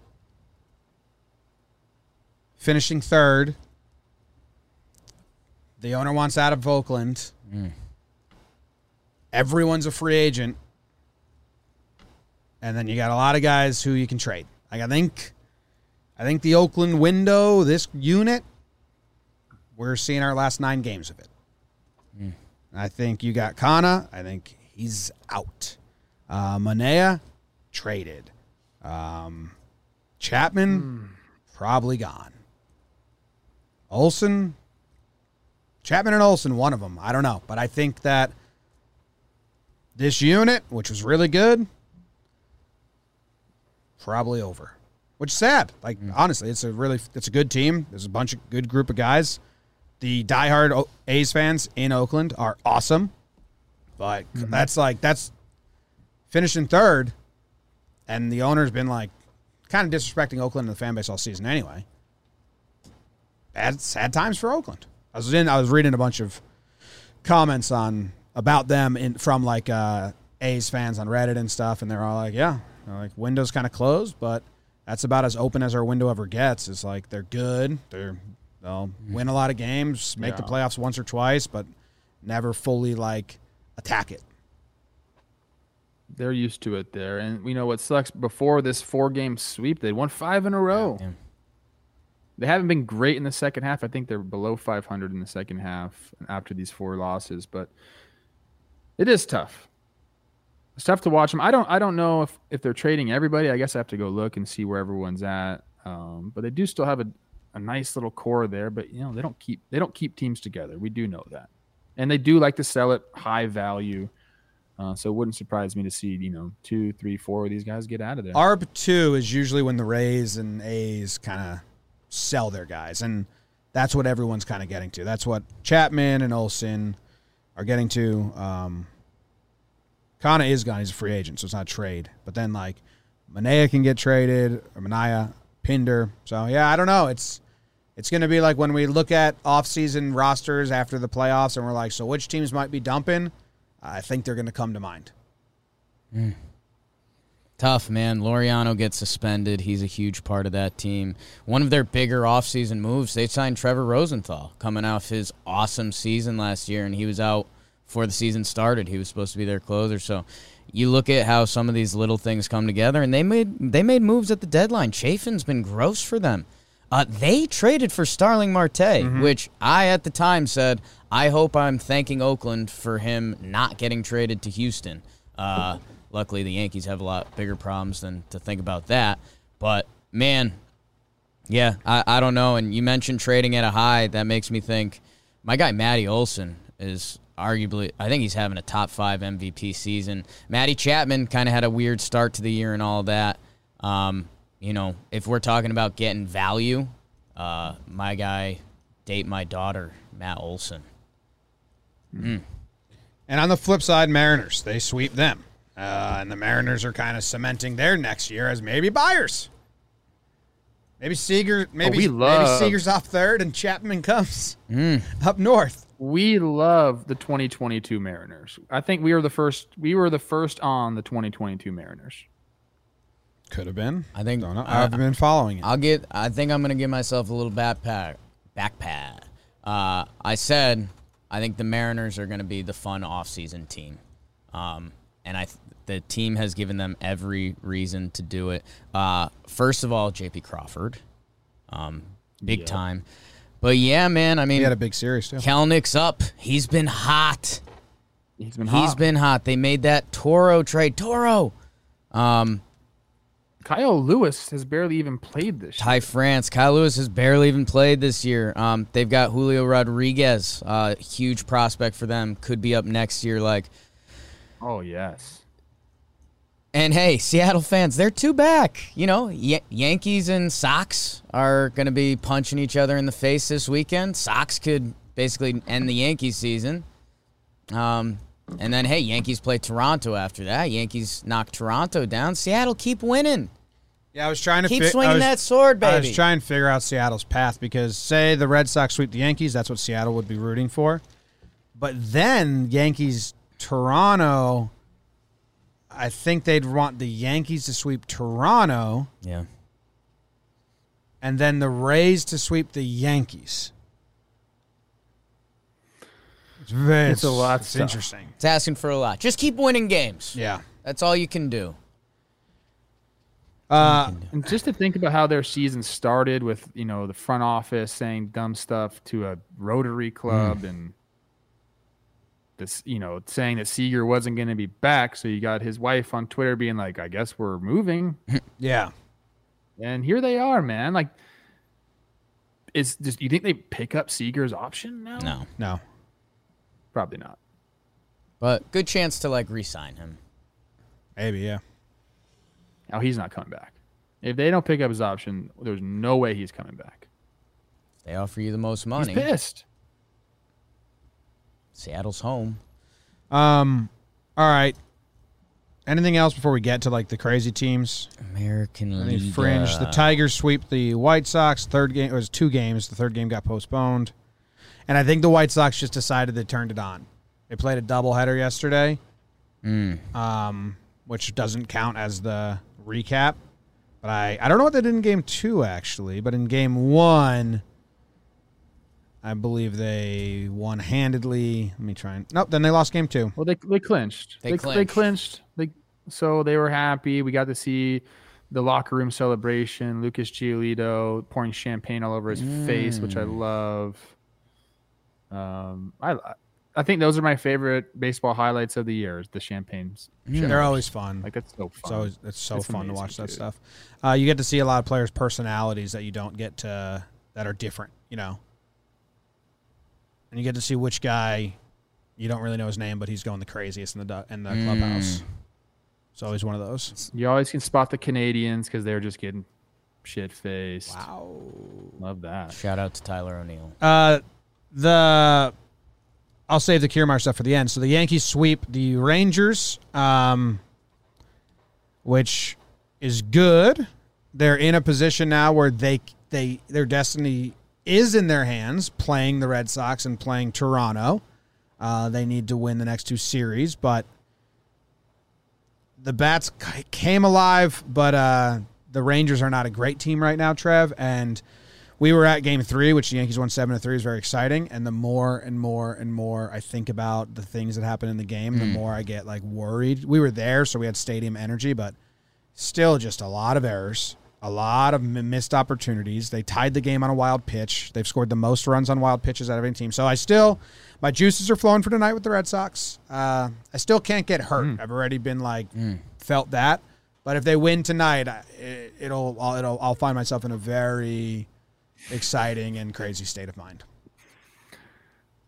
finishing third. The owner wants out of Oakland. Mm. Everyone's a free agent. And then you got a lot of guys who you can trade. Like I think I think the Oakland window, this unit, we're seeing our last nine games of it. I think you got Canha. I think he's out. Uh, Manaea, traded. Um, Chapman, probably gone. Olson, Chapman and Olson, one of them. I don't know. But I think that this unit, which was really good, probably over. Which is sad. Like honestly, it's a really it's a good team. There's a bunch of good group of guys. The diehard O- A's fans in Oakland are awesome, but that's like that's finishing third, and the owner's been like kind of disrespecting Oakland and the fan base all season anyway. Bad sad times for Oakland. I was in I was reading a bunch of comments on about them in from like uh A's fans on Reddit and stuff, and they're all like, "Yeah, they're like window's kind of closed, but that's about as open as our window ever gets." It's like they're good, they're they'll mm-hmm. win a lot of games, make the playoffs once or twice, but never fully like attack it. They're used to it there. And we know what sucks before this four game sweep, they won five in a row. Yeah. They haven't been great in the second half. I think they're below 500 in the second half after these four losses, but it is tough. It's tough to watch them. I don't. I don't know if if they're trading everybody. I guess I have to go look and see where everyone's at. Um, but they do still have a, a nice little core there. But you know they don't keep they don't keep teams together. We do know that, and they do like to sell it high value. Uh, so it wouldn't surprise me to see you know two, three, four of these guys get out of there. ARB two is usually when the Rays and A's kind of sell their guys, and that's what everyone's kind of getting to. That's what Chapman and Olson are getting to. Um, Canha is gone; he's a free agent, so it's not trade. But then like Manaea can get traded, or Manaya, Pinder. So yeah, I don't know. It's it's to be like when we look at offseason rosters after the playoffs, and we're like, so which teams might be dumping? I think they're to come to mind. Hmm. Tough, man. Laureano gets suspended. He's a huge part of that team. One of their bigger offseason moves, they signed Trevor Rosenthal coming off his awesome season last year, and he was out before the season started. He was supposed to be their closer. So you look at how some of these little things come together, and they made they made moves at the deadline. Chafin's been gross for them. Uh, they traded for Starling Marte, which I at the time said, I hope I'm thanking Oakland for him not getting traded to Houston. Uh, luckily, the Yankees have a lot bigger problems than to think about that. But man, yeah, I, I don't know. And you mentioned trading at a high. That makes me think my guy Matty Olson is arguably, I think he's having a top five MVP season. Matty Chapman kind of had a weird start to the year and all that. Um, you know, if we're talking about getting value, uh, my guy, date my daughter, Matt Olson. And on the flip side, Mariners, they sweep them. Uh, and the Mariners are kind of cementing their next year as maybe buyers. Maybe Seager, maybe, we maybe love- Seager's off third and Chapman comes up north. We love the 2022 Mariners. I think we were the first. We were the first on the 2022 Mariners. Could have been. I think Don't know. I- I've been following it. I'll get. I think I'm gonna give myself a little backpack. Backpack. Uh, I said I think the Mariners are gonna be the fun offseason team, um, and I th- the team has given them every reason to do it. Uh, first of all, J.P. Crawford, um, big Yeah. time. But yeah, man. I mean, He had a big series too. Kelenic's up. He's been hot. He's been hot. He's been hot. They made that Toro trade. Toro. Um, Kyle Lewis has barely even played this. year. France, Kyle Lewis has barely even played this year. Um, they've got Julio Rodriguez, uh, huge prospect for them. Could be up next year. Like, Oh yes. And hey, Seattle fans, they're two back. You know, y- Yankees and Sox are going to be punching each other in the face this weekend. Sox could basically end the Yankees season. Um, and then hey, Yankees play Toronto after that. Yankees knock Toronto down. Seattle keep winning. Yeah, I was trying to Keep fi- swinging was- that sword, baby. I was trying to figure out Seattle's path because say the Red Sox sweep the Yankees, that's what Seattle would be rooting for. But then Yankees Toronto, I think they'd want the Yankees to sweep Toronto yeah. and then the Rays to sweep the Yankees. It's, very, It's a lot It's stuff. interesting. It's asking for a lot. Just keep winning games. Yeah. That's all you can do. Uh, And just to think about how their season started with, you know, the front office saying dumb stuff to a Rotary Club Hmm. and this, you know, saying that Seager wasn't going to be back. So you got his wife on Twitter being like, I guess we're moving. yeah. and here they are, man. Like, is just, you think they pick up Seager's option now? No. No. Probably not. But good chance to like re-sign him. Maybe, yeah. Now he's not coming back. If they don't pick up his option, there's no way he's coming back. They offer you the most money. He's pissed. Seattle's home. Um, all right. Anything else before we get to like the crazy teams? American League. fringe? The Tigers sweep the White Sox. Third game it was two games. The third game got postponed, and I think the White Sox just decided they turned it on. They played a doubleheader yesterday, um, which doesn't count as the recap. But I I don't know what they did in game two actually, but in game one, I believe they won handedly. Let me try and nope. Then they lost game two. Well, they they clinched. They They, they clinched. clinched. They so they were happy. We got to see the locker room celebration. Lucas Giolito pouring champagne all over his face, which I love. Um, I I think those are my favorite baseball highlights of the year. is The champagnes. They're always fun. Like that's so fun. It's always it's so It's fun to watch that dude. stuff. Uh, you get to see a lot of players' personalities that you don't get to that are different. You know, and you get to see which guy you don't really know his name, but he's going the craziest in the in the clubhouse. It's always one of those. you always can spot the Canadians because they're just getting shit faced. Wow. Love that. Shout out to Tyler O'Neill. Uh, the I'll save the Kiermaier stuff for the end. So the Yankees sweep the Rangers, um, which is good. They're in a position now where they they their destiny is in their hands, playing the Red Sox and playing Toronto. Uh, they need to win the next two series, but the bats came alive. But uh, the Rangers are not a great team right now, Trev, and we were at game three, which the Yankees won seven to three. is very exciting. And the more and more and more I think about the things that happen in the game, the more I get like worried. We were there, so we had stadium energy, but still just a lot of errors, a lot of missed opportunities. They tied the game on a wild pitch. They've scored the most runs on wild pitches out of any team. So I still, my juices are flowing for tonight with the Red Sox. Uh, I still can't get hurt. Mm. I've already been like mm. felt that. But if they win tonight, it, it'll, I'll, it'll, I'll find myself in a very exciting and crazy state of mind.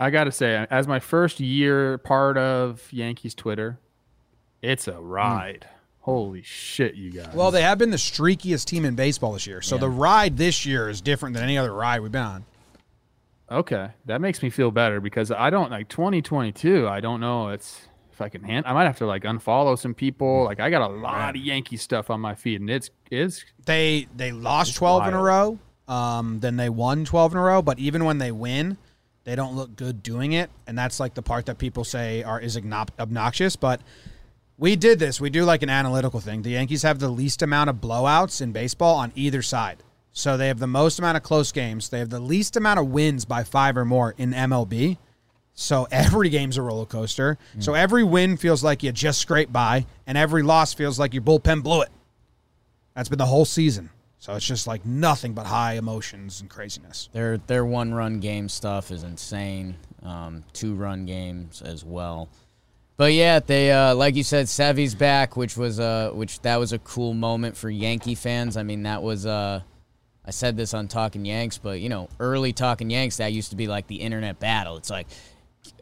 I got to say, as my first year part of Yankees Twitter, it's a mm. ride. Holy shit, you guys. Well, they have been the streakiest team in baseball this year. So the ride this year is different than any other ride we've been on. Okay, that makes me feel better because I don't like 2022. I don't know it's if I can hand. I might have to like unfollow some people. Like I got a lot of Yankee stuff on my feed, and it's it's They they lost 12 in a row. Um, then they won 12 in a row, but even when they win, they don't look good doing it, and that's like the part that people say are is obnoxious, but we did this. We do like an analytical thing. The Yankees have the least amount of blowouts in baseball on either side. So they have the most amount of close games. They have the least amount of wins by 5 or more in MLB. So every game's a roller coaster. So every win feels like you just scraped by, and every loss feels like your bullpen blew it. That's been the whole season. So it's just like nothing but high emotions and craziness. Their their one run game stuff is insane. Um, two run games as well. But yeah, they uh, like you said, Sevy's back, which was uh, which that was a cool moment for Yankee fans. I mean, that was uh, I said this on Talking Yanks, but you know, early Talking Yanks that used to be like the internet battle. It's like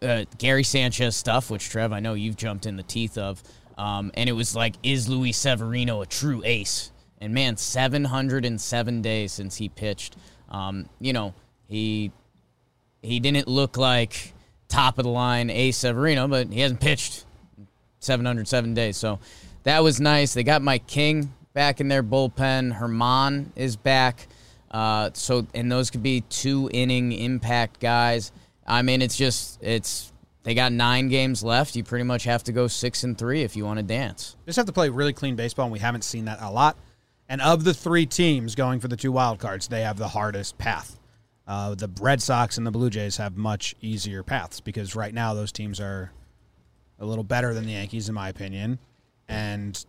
uh, Gary Sanchez stuff, which Trev, I know you've jumped in the teeth of, um, and it was like, is Luis Severino a true ace? And man, 707 days since he pitched. Um, you know, he he didn't look like top of the line ace Severino, but he hasn't pitched 707 days. So that was nice. They got Mike King back in their bullpen. Germán is back. Uh, so and those could be two inning impact guys. I mean, it's just it's they got nine games left. You pretty much have to go six and three if you want to dance. Just have to play really clean baseball, and we haven't seen that a lot. And of the three teams going for the two wild cards, they have the hardest path. Uh, the Red Sox and the Blue Jays have much easier paths because right now those teams are a little better than the Yankees, in my opinion. And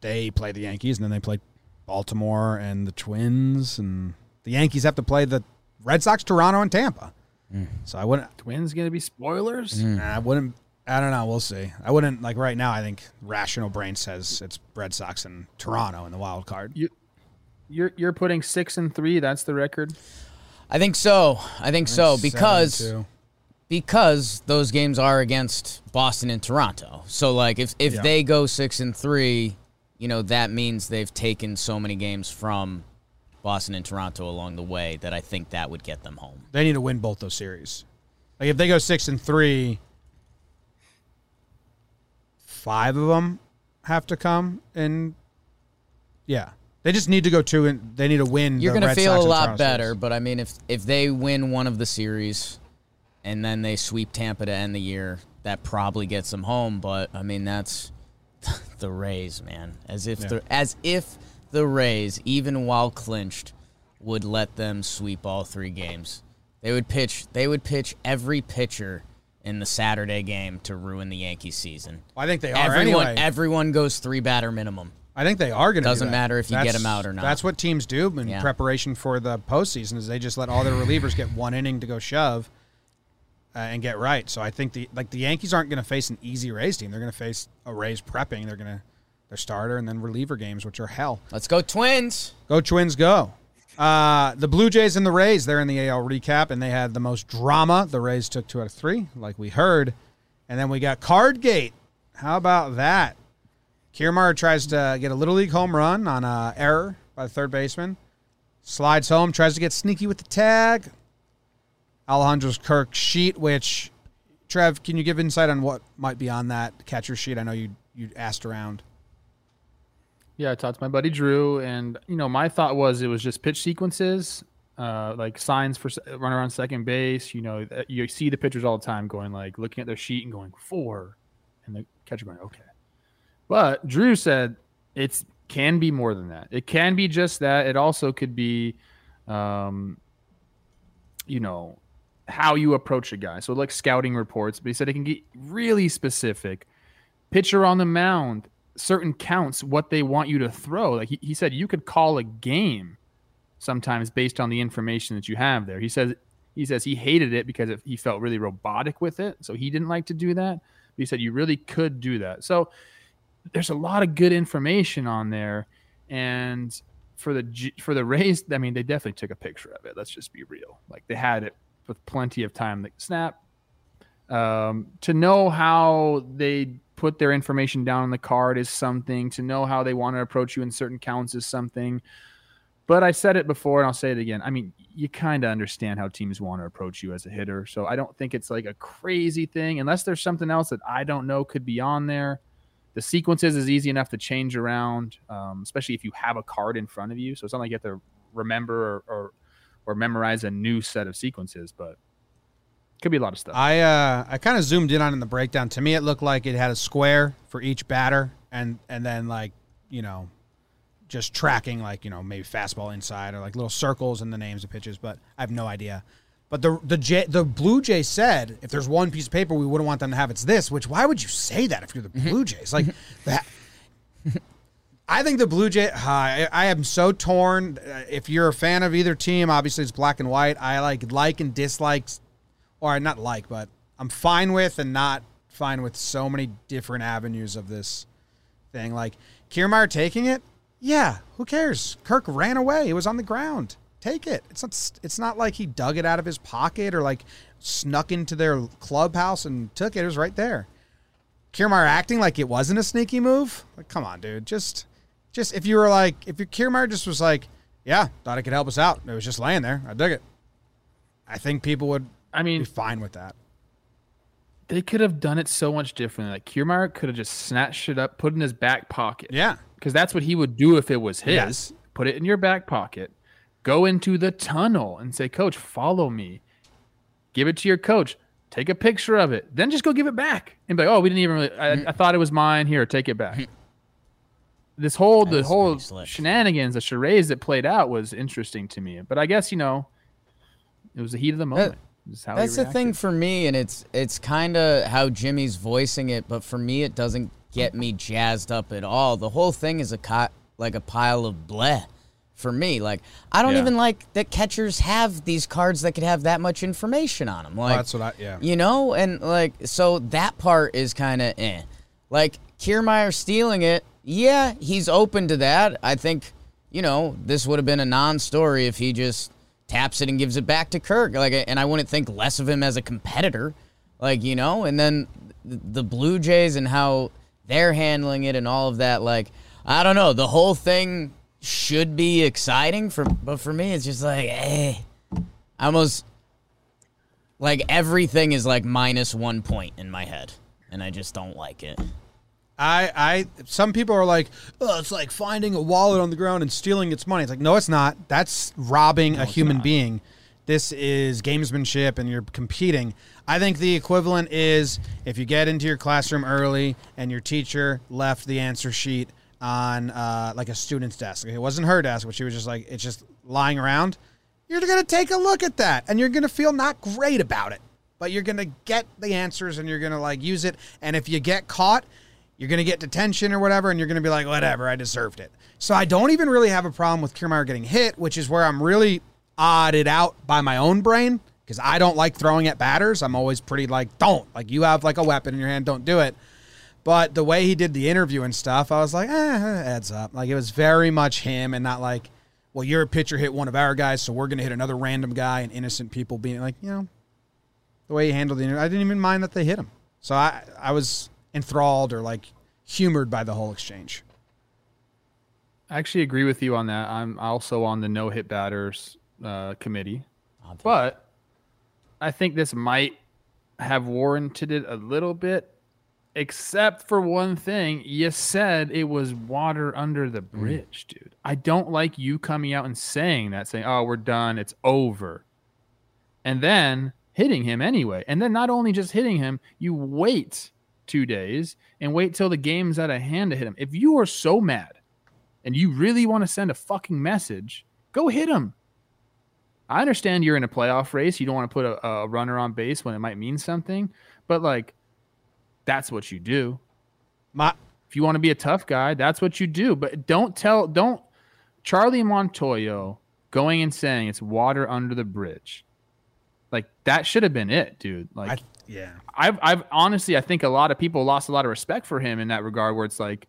they play the Yankees, and then they play Baltimore and the Twins, and the Yankees have to play the Red Sox, Toronto, and Tampa. So I wouldn't. Twins gonna be spoilers. I wouldn't. I don't know. We'll see. I wouldn't like right now. I think rational brain says it's Red Sox and Toronto in the wild card. You you're you're putting six and three. That's the record. I think so. I think so because because those games are against Boston and Toronto. So like if if Yeah. they go 6 and 3, you know, that means they've taken so many games from Boston and Toronto along the way that I think that would get them home. they need to win both those series. Like if they go six and three, five of them have to come, and yeah, they just need to go two and they need to win. You're going to feel Sox a lot better, series. but I mean if if they win one of the series and then they sweep Tampa to end the year, that probably gets them home, but I mean that's the Rays, man. As if Yeah. the as if the Rays even while clinched would let them sweep all three games. They would pitch they would pitch every pitcher in the Saturday game to ruin the Yankees season. I think they are Everyone anyway. everyone goes three batter minimum. I think they are going to. Doesn't matter if you get them out or not. That's what teams do in Yeah. preparation for the postseason. Is they just let all their relievers get one inning to go shove, uh, and get right. So I think the like the Yankees aren't going to face an easy Rays team. They're going to face a Rays prepping. They're going to their starter and then reliever games, which are hell. Let's go Twins. Go Twins, go. Uh, the Blue Jays and the Rays, they're in the AL recap, and they had the most drama. The Rays took two out of three, like we heard. And then we got Cardgate. How about that? Kiermaier tries to get a Little League home run on a error by the third baseman. Slides home, tries to get sneaky with the tag. Alejandro's Kirk sheet, which, Trev, can you give insight on what might be on that catcher sheet? I know you, you asked around. Yeah, I talked to my buddy Drew, and you know, my thought was it was just pitch sequences, uh, like signs for runner on second base. You know, you see the pitchers all the time going like looking at their sheet and going four, and the catcher going okay. But Drew said it's can be more than that. It can be just that. It also could be, um, you know, how you approach a guy. So like scouting reports, but he said it can get really specific. Pitcher on the mound, certain counts, what they want you to throw. Like he, he said, you could call a game sometimes based on the information that you have there. He says he says he hated it because it, he felt really robotic with it, so he didn't like to do that. But he said you really could do that. So there's a lot of good information on there, and for the for the Rays, I mean, they definitely took a picture of it. Let's just be real. Like they had it with plenty of time to snap. Um, to know how they put their information down on the card is something. To know how they want to approach you in certain counts is something. But I said it before and I'll say it again. I mean, you kind of understand how teams want to approach you as a hitter. So I don't think it's like a crazy thing unless there's something else that I don't know could be on there. The sequences is easy enough to change around, um, especially if you have a card in front of you. So it's not like you have to remember or, or, or memorize a new set of sequences, but could be a lot of stuff. I uh, I kind of zoomed in on in the breakdown. To me, it looked like it had a square for each batter, and and then like you know, just tracking like you know maybe fastball inside or like little circles and the names of pitches. But I have no idea. But the the J, the Blue Jay said if there's one piece of paper we wouldn't want them to have, it's this. Which why would you say that if you're the Blue Jays? Like that. I think the Blue Jay. Uh, I, I am so torn. Uh, If you're a fan of either team, obviously it's black and white. I like like and dislike, or not like, but I'm fine with and not fine with so many different avenues of this thing. Like Kiermaier taking it, yeah, who cares? Kirk ran away. He was on the ground. Take it. It's not. It's not like he dug it out of his pocket or like snuck into their clubhouse and took it. It was right there. Kiermaier acting like it wasn't a sneaky move. Like, come on, dude. Just, just if you were like, if your Kiermaier just was like, yeah, thought it could help us out. It was just laying there. I dug it. I think people would I mean be fine with that. they could have done it so much differently. Like Kiermaier could have just snatched it up, put it in his back pocket. Yeah. because that's what he would do if it was his. Put it in your back pocket, go into the tunnel and say, "Coach, follow me." Give it to your coach. Take a picture of it. Then just go give it back and be like, "Oh, we didn't even really. I, I thought it was mine. Here, take it back." this whole the whole shenanigans, the charades that played out was interesting to me. But I guess you know, it was the heat of the moment. This is how That's the thing for me, and it's it's kind of how Jimmy's voicing it, but for me, it doesn't get me jazzed up at all. The whole thing is a co- like a pile of bleh for me. Like I don't Yeah. even like that catchers have these cards that could have that much information on them. Like that's what I- yeah. you know, and like so that part is kind of eh. Like Kiermaier stealing it, yeah, he's open to that. I think you know this would have been a non-story if he just taps it and gives it back to Kirk. Like, and I wouldn't think less of him as a competitor. Like you know, and then the Blue Jays and how they're handling it and all of that. Like I don't know, the whole thing should be exciting for, but for me, it's just like, eh. I almost like everything is like minus one point in my head, and I just don't like it. I, I, some people are like, oh, it's like finding a wallet on the ground and stealing its money. It's like, no, it's not. That's robbing a human being. This is gamesmanship and you're competing. I think the equivalent is if you get into your classroom early and your teacher left the answer sheet on uh, like a student's desk. It wasn't her desk, but she was just like, it's just lying around. You're to take a look at that and you're to feel not great about it, but you're to get the answers and you're to like use it. And if you get caught, you're to get detention or whatever, and you're to be like, whatever, I deserved it. So I don't even really have a problem with Kiermaier getting hit, which is where I'm really odded out by my own brain because I don't like throwing at batters. I'm always pretty like, don't like you have like a weapon in your hand, don't do it. But the way he did the interview and stuff, I was like, eh, it adds up. Like it was very much him and not like, well, you're a pitcher, hit one of our guys, so we're gonna hit another random guy and innocent people being like, you know, the way he handled the interview, I didn't even mind that they hit him. So I I was enthralled or like humored by the whole exchange. I actually agree with you on that. I'm also on the no hit batters uh, committee, but I think this might have warranted it a little bit, except for one thing. You said it was water under the mm. bridge, dude. I don't like you coming out and saying that, saying, "Oh, we're done. It's over," and then hitting him anyway. And then not only just hitting him, you wait two days and wait till the game's out of hand to hit him. If you are so mad and you really want to send a fucking message, go hit him. I understand you're in a playoff race. You don't want to put a, a runner on base when it might mean something, but like, that's what you do. My If you want to be a tough guy, that's what you do. But don't tell, don't Charlie Montoyo going and saying it's water under the bridge. Like that should have been it, dude. Like I, yeah. I've I've honestly I think a lot of people lost a lot of respect for him in that regard where it's like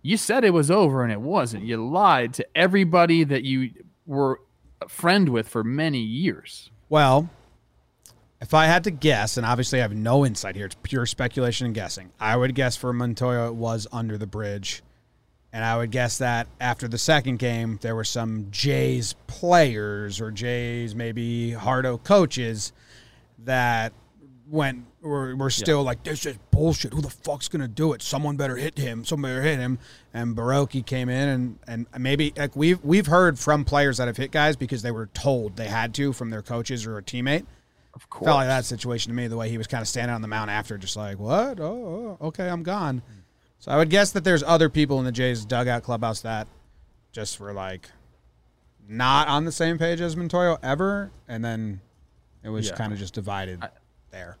you said it was over and it wasn't. You lied to everybody that you were a friend with for many years. Well, if I had to guess, and obviously I have no insight here, it's pure speculation and guessing. I would guess for Montoyo it was under the bridge. And I would guess that after the second game, there were some Jays players or Jays maybe Hardo coaches that went were, were still like, this is bullshit. Who the fuck's gonna do it? Someone better hit him. Someone better hit him. And Borucki came in and and maybe like we've we've heard from players that have hit guys because they were told they had to from their coaches or a teammate. Of course. Felt like that situation to me, the way he was kind of standing on the mound after, just like, what? Oh, oh, okay, I'm gone. So I would guess that there's other people in the Jays dugout clubhouse that just were like not on the same page as Montoyo ever, and then it was Yeah. kind of just divided I- there.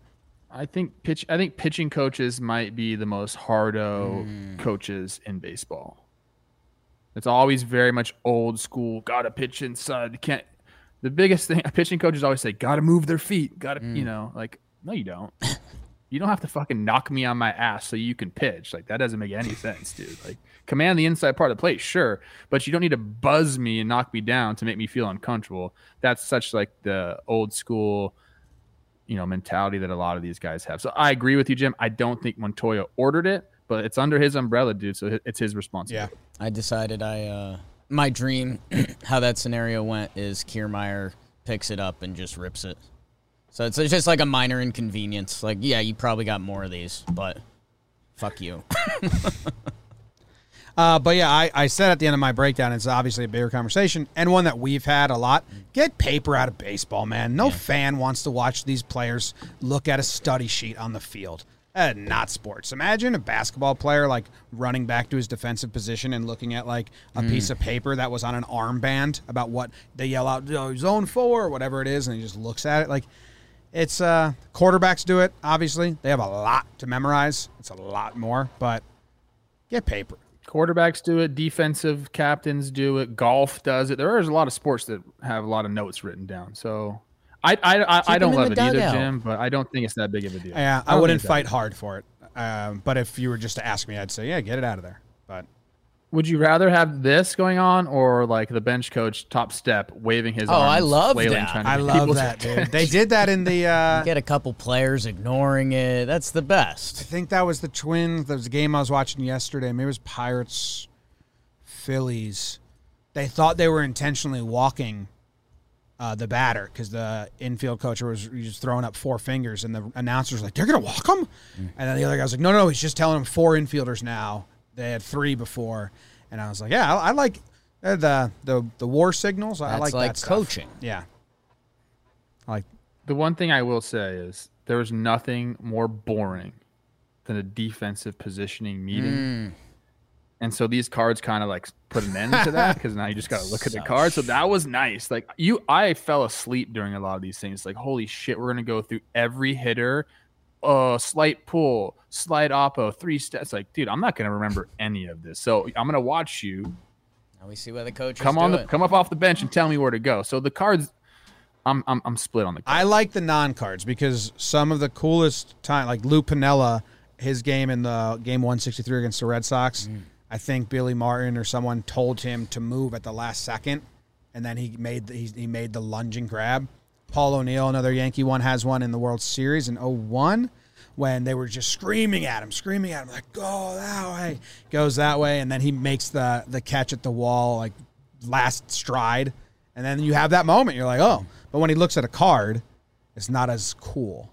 I think pitch I think pitching coaches might be the most hardo mm. coaches in baseball. It's always very much old school, gotta pitch inside. Can't the biggest thing pitching coaches always say, gotta move their feet. Gotta you know, like, no you don't. you don't have to fucking knock me on my ass so you can pitch. Like that doesn't make any sense, dude. Like command the inside part of the plate, sure, but you don't need to buzz me and knock me down to make me feel uncomfortable. That's such like the old school you know mentality that a lot of these guys have. So I agree with you, Jim. I don't think Montoyo ordered it, but it's under his umbrella, dude. So it's his responsibility. Yeah. I decided I uh my dream how that scenario went is Kiermaier picks it up and just rips it. So it's, it's just like a minor inconvenience. Like, yeah, you probably got more of these, but fuck you. Uh, but yeah, I, I said at the end of my breakdown, it's obviously a bigger conversation and one that we've had a lot. Get paper out of baseball, man. No fan wants to watch these players look at a study sheet on the field. Uh, not sports. Imagine a basketball player like running back to his defensive position and looking at like a piece of paper that was on an armband about what they yell out "Oh, zone four or whatever it is, and he just looks at it like it's uh quarterbacks do it. Obviously, they have a lot to memorize. It's a lot more, but get paper. Quarterbacks do it. Defensive captains do it. Golf does it. There is a lot of sports that have a lot of notes written down. So I I I, I don't love it the either. Jim. But I don't think it's that big of a deal. Yeah, I, don't wouldn't think it's that fight hard for it. Um, but if you were just to ask me, I'd say, yeah, get it out of there. But Would you rather have this going on or like the bench coach top step waving his Oh, I love flailing, that. I love that, dude. They did that in the. Uh, Get a couple players ignoring it. That's the best. I think that was the Twins. That was a game I was watching yesterday. Maybe it was Pirates, Phillies. They thought they were intentionally walking uh, the batter because the infield coach was, he was throwing up four fingers, and the announcer was like, "They're gonna walk him," and then the other guy was like, "No, no, he's just telling them four infielders now. They had three before." And I was like, "Yeah, I, I like uh, the the the war signals. I That's like like that stuff. coaching. Yeah, I like The one thing I will say is there is nothing more boring than a defensive positioning meeting. Mm. And so these cards kind of like put an end to that because now you just got to look at the Such- cards. So that was nice. Like you, I fell asleep during a lot of these things. Like, holy shit, we're going to go through every hitter, uh, slight pull, slight oppo, three steps. Like, dude, I'm not going to remember any of this. So I'm going to watch you Now we see where the coaches come do on the come up off the bench and tell me where to go. So the cards I'm I'm I'm split on the. I like the non cards because some of the coolest time, like Lou Piniella, his game in the game 163 against the Red Sox. I think Billy Martin or someone told him to move at the last second, and then he made the, he, he made the lunging grab. Paul O'Neill, another Yankee one, has one in the World Series in 01 when they were just screaming at him, screaming at him like "Go that way!" Goes that way, and then he makes the the catch at the wall like last stride, and then you have that moment. You're like, "Oh!" But when he looks at a card, it's not as cool.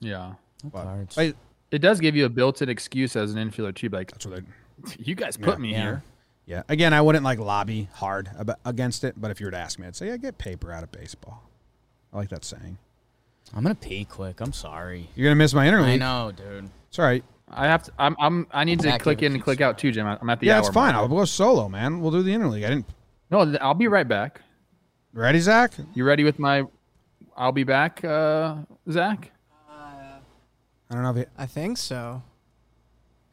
yeah. Cards. But It does give you a built-in excuse as an infielder too. Like that's what they. you guys put me Yeah. here. Yeah. Again, I wouldn't like lobby hard ab- against it, but if you were to ask me, I'd say, "Yeah, get paper out of baseball." I like that saying. I'm gonna pee quick. I'm sorry. You're gonna miss my interleague. I know, dude. It's all right. I have to. I'm. I'm. I need to click in and click out too, Jim. I'm at the Yeah, hour it's fine. mark. I'll go solo, man. We'll do the interleague. I didn't. No, I'll be right back. Ready, Zach? You ready with my? I'll be back, uh, Zach. I don't know if it, I think so.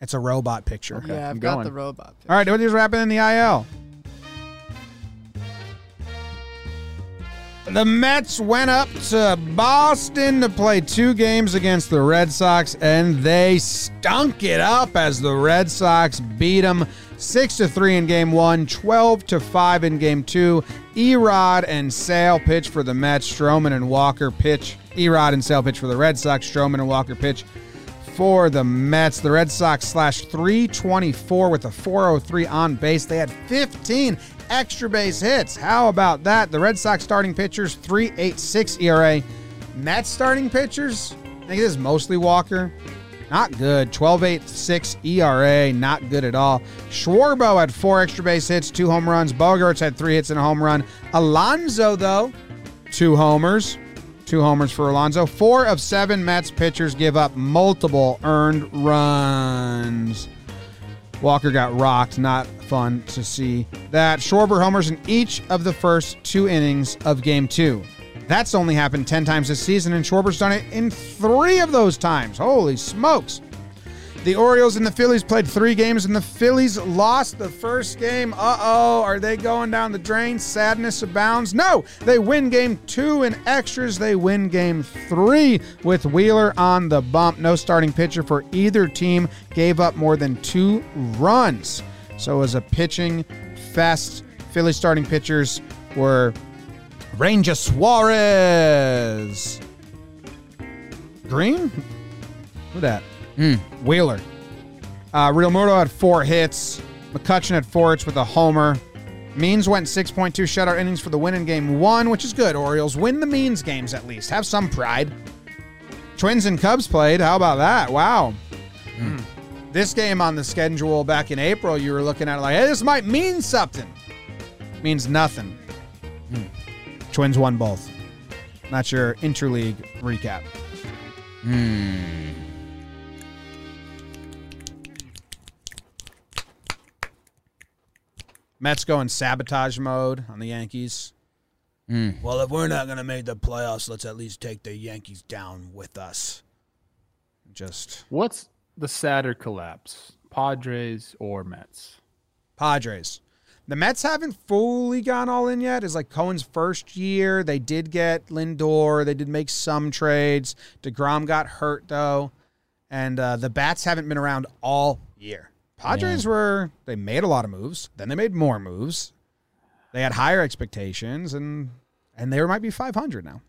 It's a robot picture. yeah, I've I'm got going. the robot. All right, what is happening in the IL? The Mets went up to Boston to play two games against the Red Sox, and they stunk it up as the Red Sox beat them 6 to 3 in game one, 12 to 5 in game two. Erod and Sale pitch for the Mets, Stroman and Walker pitch. Erod and Sale pitch for the Red Sox, Stroman and Walker pitch for the Mets. The Red Sox slashed 324 with a 403 on base. They had 15 extra base hits. How about that? The Red Sox starting pitchers 386 ERA. Mets starting pitchers, I think it is mostly Walker. Not good. 12.86 ERA. Not good at all. Schwarbo had four extra base hits, two home runs. Bogaerts had three hits and a home run. Alonso, though, two homers. Two homers for Alonso. Four of seven Mets pitchers give up multiple earned runs. Walker got rocked. Not fun to see that. Schwarber homers in each of the first two innings of game two. That's only happened 10 times this season, and Schwarber's done it in three of those times. Holy smokes. The Orioles and the Phillies played three games, and the Phillies lost the first game. Uh oh, are they going down the drain? Sadness abounds. No, they win game two in extras. They win game three with Wheeler on the bump. No starting pitcher for either team gave up more than two runs. So it was a pitching fest. Philly starting pitchers were Ranger Suarez. Green? Who that? Mm. Wheeler. Uh, Realmuto had four hits. McCutchen had four hits with a homer. Means went 6.2 shutout innings for the win in game one, which is good. Orioles win the Means games at least. Have some pride. Twins and Cubs played. How about that? Wow. Mm. Hmm. This game on the schedule back in April, you were looking at it like, hey, this might mean something. Means nothing. Hmm. Twins won both. That's your interleague recap. Hmm. Mets go in sabotage mode on the Yankees. Well, if we're not going to make the playoffs, let's at least take the Yankees down with us. Just What's the sadder collapse, Padres or Mets? Padres. The Mets haven't fully gone all in yet. It's like Cohen's first year. They did get Lindor. They did make some trades. DeGrom got hurt, though. And uh, the Bats haven't been around all year. Padres were, they made a lot of moves. Then they made more moves. They had higher expectations, and and they might be 500 now.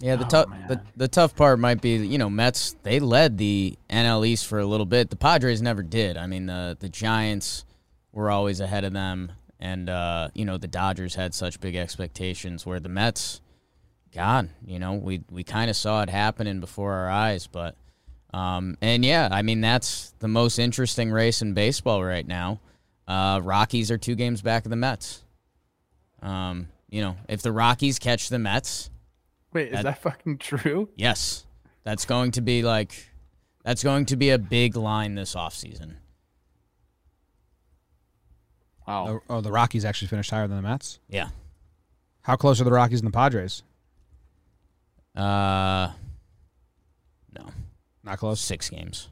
Yeah, the Oh, tough the, the tough part might be you know Mets they led the NL East for a little bit. The Padres never did. I mean the the Giants were always ahead of them, and uh, you know the Dodgers had such big expectations. Where the Mets, God, you know we we kind of saw it happening before our eyes, but um, and yeah, I mean that's the most interesting race in baseball right now. Uh, Rockies are two games back of the Mets. Um, you know if the Rockies catch the Mets. Wait, is That- that fucking true? Yes. That's going to be like that's going to be a big line this offseason. Wow. Oh, oh, the Rockies actually finished higher than the Mets. Yeah. How close are the Rockies and the Padres? Uh no. Not close. Six games.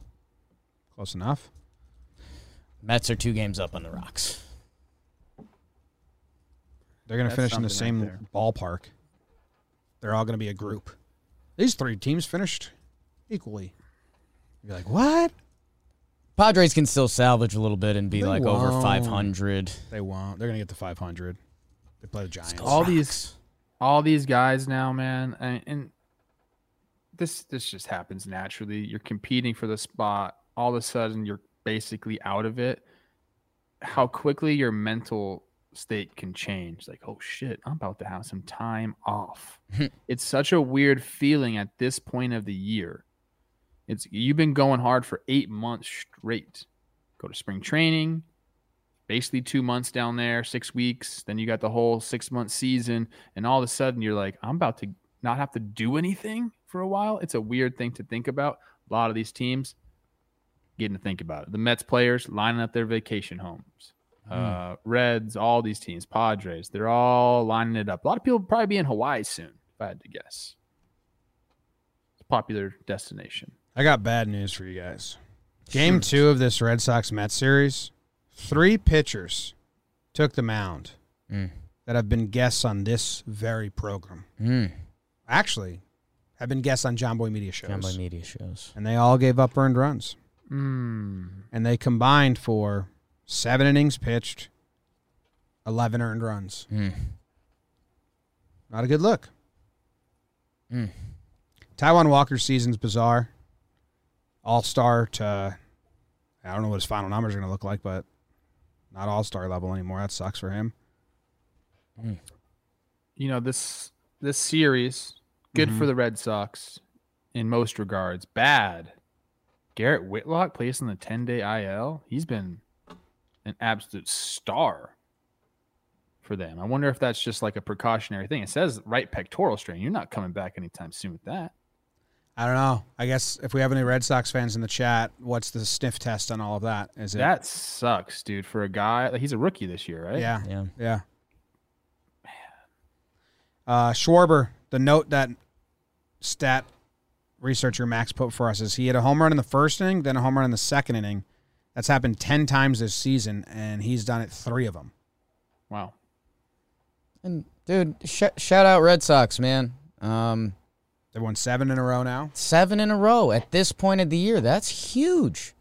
Close enough. Mets are two games up on the Rocks. They're going to finish in the same right ballpark. They're all going to be a group. These three teams finished equally. You're like, what? Padres can still salvage a little bit and be They like over won't. 500. They won't. They're going to get to 500. They play the Giants. all these all these guys now, man, and, and this this just happens naturally. You're competing for the spot. All of a sudden, you're basically out of it. How quickly your mental state can change. Like, oh shit, I'm about to have some time off. it's such a weird feeling at this point of the year. It's you've been going hard for eight months straight. Go to spring training, basically two months down there, six weeks. Then you got the whole six month season, and all of a sudden you're like, I'm about to not have to do anything for a while. It's a weird thing to think about. A lot of these teams getting to think about it. The Mets players lining up their vacation homes. Uh, Reds, all these teams, Padres, they're all lining it up. A lot of people will probably be in Hawaii soon, if I had to guess. It's a popular destination. I got bad news for you guys. Game two of this Red Sox Mets series, three pitchers took the mound Mm. that have been guests on this very program. Mm. Actually, have been guests on Jomboy Media shows. Jomboy Media shows. and they all gave up earned runs. Mm. And they combined for seven innings pitched, 11 earned runs. Mm. Not a good look. Mm. Taijuan Walker's season's bizarre. All star to, I don't know what his final numbers are going to look like, but not all star level anymore. That sucks for him. you know this this series good Mhm. for the Red Sox in most regards. Bad. Garrett Whitlock plays on the 10 day IL. He's been an absolute star for them. I wonder if that's just like a precautionary thing. It says right pectoral strain. You're not coming back anytime soon with that. I don't know. I guess if we have any Red Sox fans in the chat, what's the sniff test on all of that? Is it? That sucks, dude. For a guy, like, he's a rookie this year, right? Yeah. Yeah. Yeah. Uh, Schwarber, the note that stat researcher Max put for us is he had a home run in the first inning, then a home run in the second inning. That's happened 10 times this season, and he's done it three of them. Wow. And dude, sh- shout out Red Sox, man. Um, They won seven in a row now. seven in a row at this point of the year. That's huge.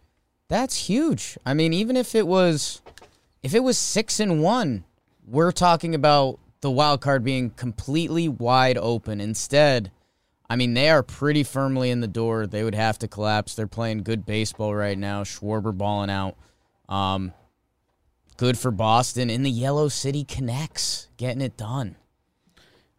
That's huge. I mean, even if it was, if it was six and one, we're talking about the wild card being completely wide open. Instead, I mean, they are pretty firmly in the door. They would have to collapse. They're playing good baseball right now. Schwarber balling out. Um, good for Boston in the Yellow City connects, getting it done.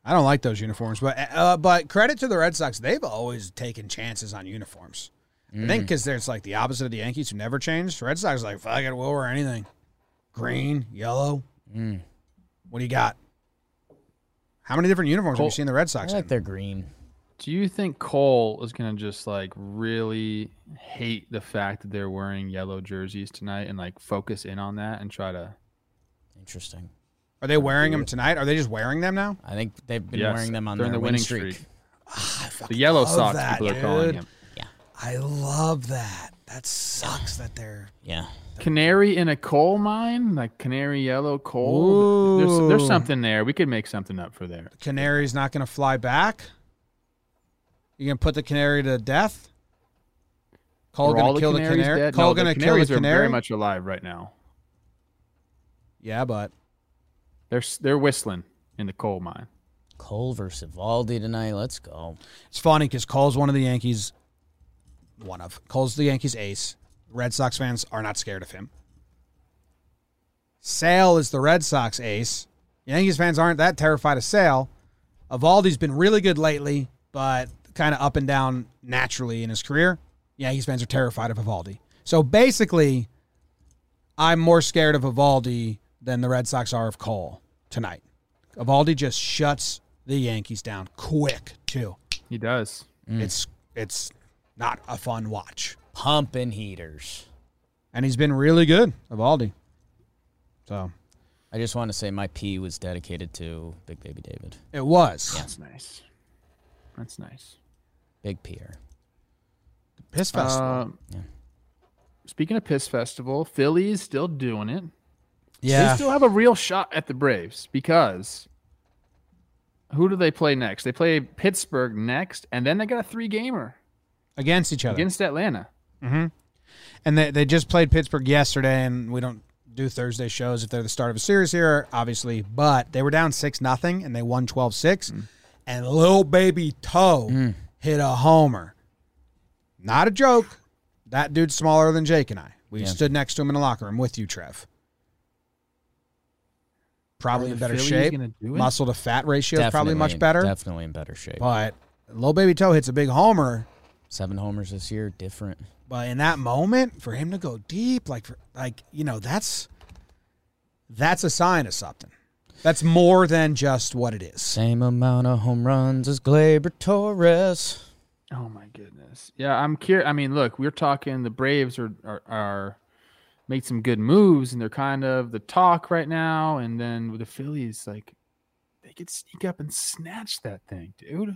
I don't like those uniforms, but uh, but credit to the Red Sox. They've always taken chances on uniforms. I think because there's like the opposite of the Yankees who never changed. Red Sox like, fuck it, we'll wear anything. Green, yellow. What do you got? How many different uniforms have you Col- seen the Red Sox? I Sox like in? their green. Do you think Cole is gonna just like really hate the fact that they're wearing yellow jerseys tonight and like focus in on that and try to? Interesting. Are they wearing them tonight? Are they just wearing them now? I think they've been Yes, wearing them on during their the winning streak. streak. Ah, I The yellow love socks that, people are calling dude. Yeah, I love that. That sucks that they're. Yeah. Canary in a coal mine, like canary yellow coal. There's, there's something there. We could make something up for there. Canary's not going to fly back. You going to put the canary to death? Cole Are going all to kill the canaries canary? dead? Cole No, going the to kill canaries the are canary? very much alive right now. yeah, but They're they're whistling in the coal mine. Cole versus Valdi tonight. Let's go. it's funny because Cole's one of the Yankees. One of Cole's the Yankees ace. Red Sox fans are not scared of him. Sale is the Red Sox ace. Yankees fans aren't that terrified of Sale. Eovaldi's been really good lately, but kind of up and down naturally in his career. Yankees fans are terrified of Eovaldi. So basically, I'm more scared of Eovaldi than the Red Sox are of Cole tonight. Eovaldi just shuts the Yankees down quick too. He does. Mm. It's it's not a fun watch, Pumping heaters. and he's been really good, Eovaldi. So I just want to say my P was dedicated to Big Baby David. it was That's nice. That's nice. Big Pierre. piss festival. Um, Yeah. Speaking of piss festival, Philly's still doing it. Yeah. They still have a real shot at the Braves because who do they play next? They play Pittsburgh next, and then they got a three gamer against each other. against Atlanta. Mm-hmm. and they, they just played Pittsburgh yesterday, and we don't do Thursday shows if they're the start of a series here, obviously. But they were down 6 nothing, and they won 12 6. Mm. And little baby Toe mm. hit a homer. Not a joke. That dude's smaller than Jake and I. We Yeah. stood next to him in the locker room with you, Trev. Probably in better shape. Muscle to fat ratio is probably much better. Definitely in better shape. But little baby Toe hits a big homer. Seven homers this year, different. But in that moment, for him to go deep, like for, like you know, that's that's a sign of something. That's more than just what it is. Same amount of home runs as Gleyber Torres. Oh my goodness. Yeah, I'm curious. I mean, look, we're talking the Braves are, are are made some good moves and they're kind of the talk right now. And then with the Phillies, like they could sneak up and snatch that thing, dude.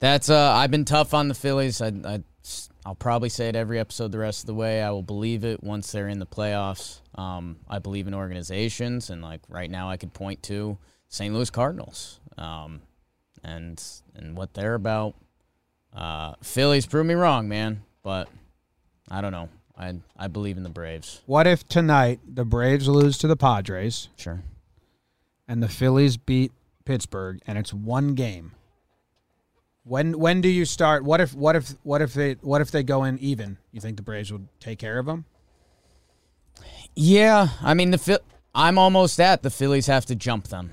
That's uh I've been tough on the Phillies. I I I'll probably say it every episode the rest of the way. I will believe it once they're in the playoffs. Um, I believe in organizations, and like right now, I could point to St. Louis Cardinals, um, and and what they're about. Uh, Phillies prove me wrong, man, but I don't know. I I believe in the Braves. What if tonight the Braves lose to the Padres Sure. and the Phillies beat Pittsburgh and it's one game? When when do you start? What if what if what if they what if they go in even? You think the Braves would take care of them? Yeah, I mean the I'm almost at the Phillies have to jump them.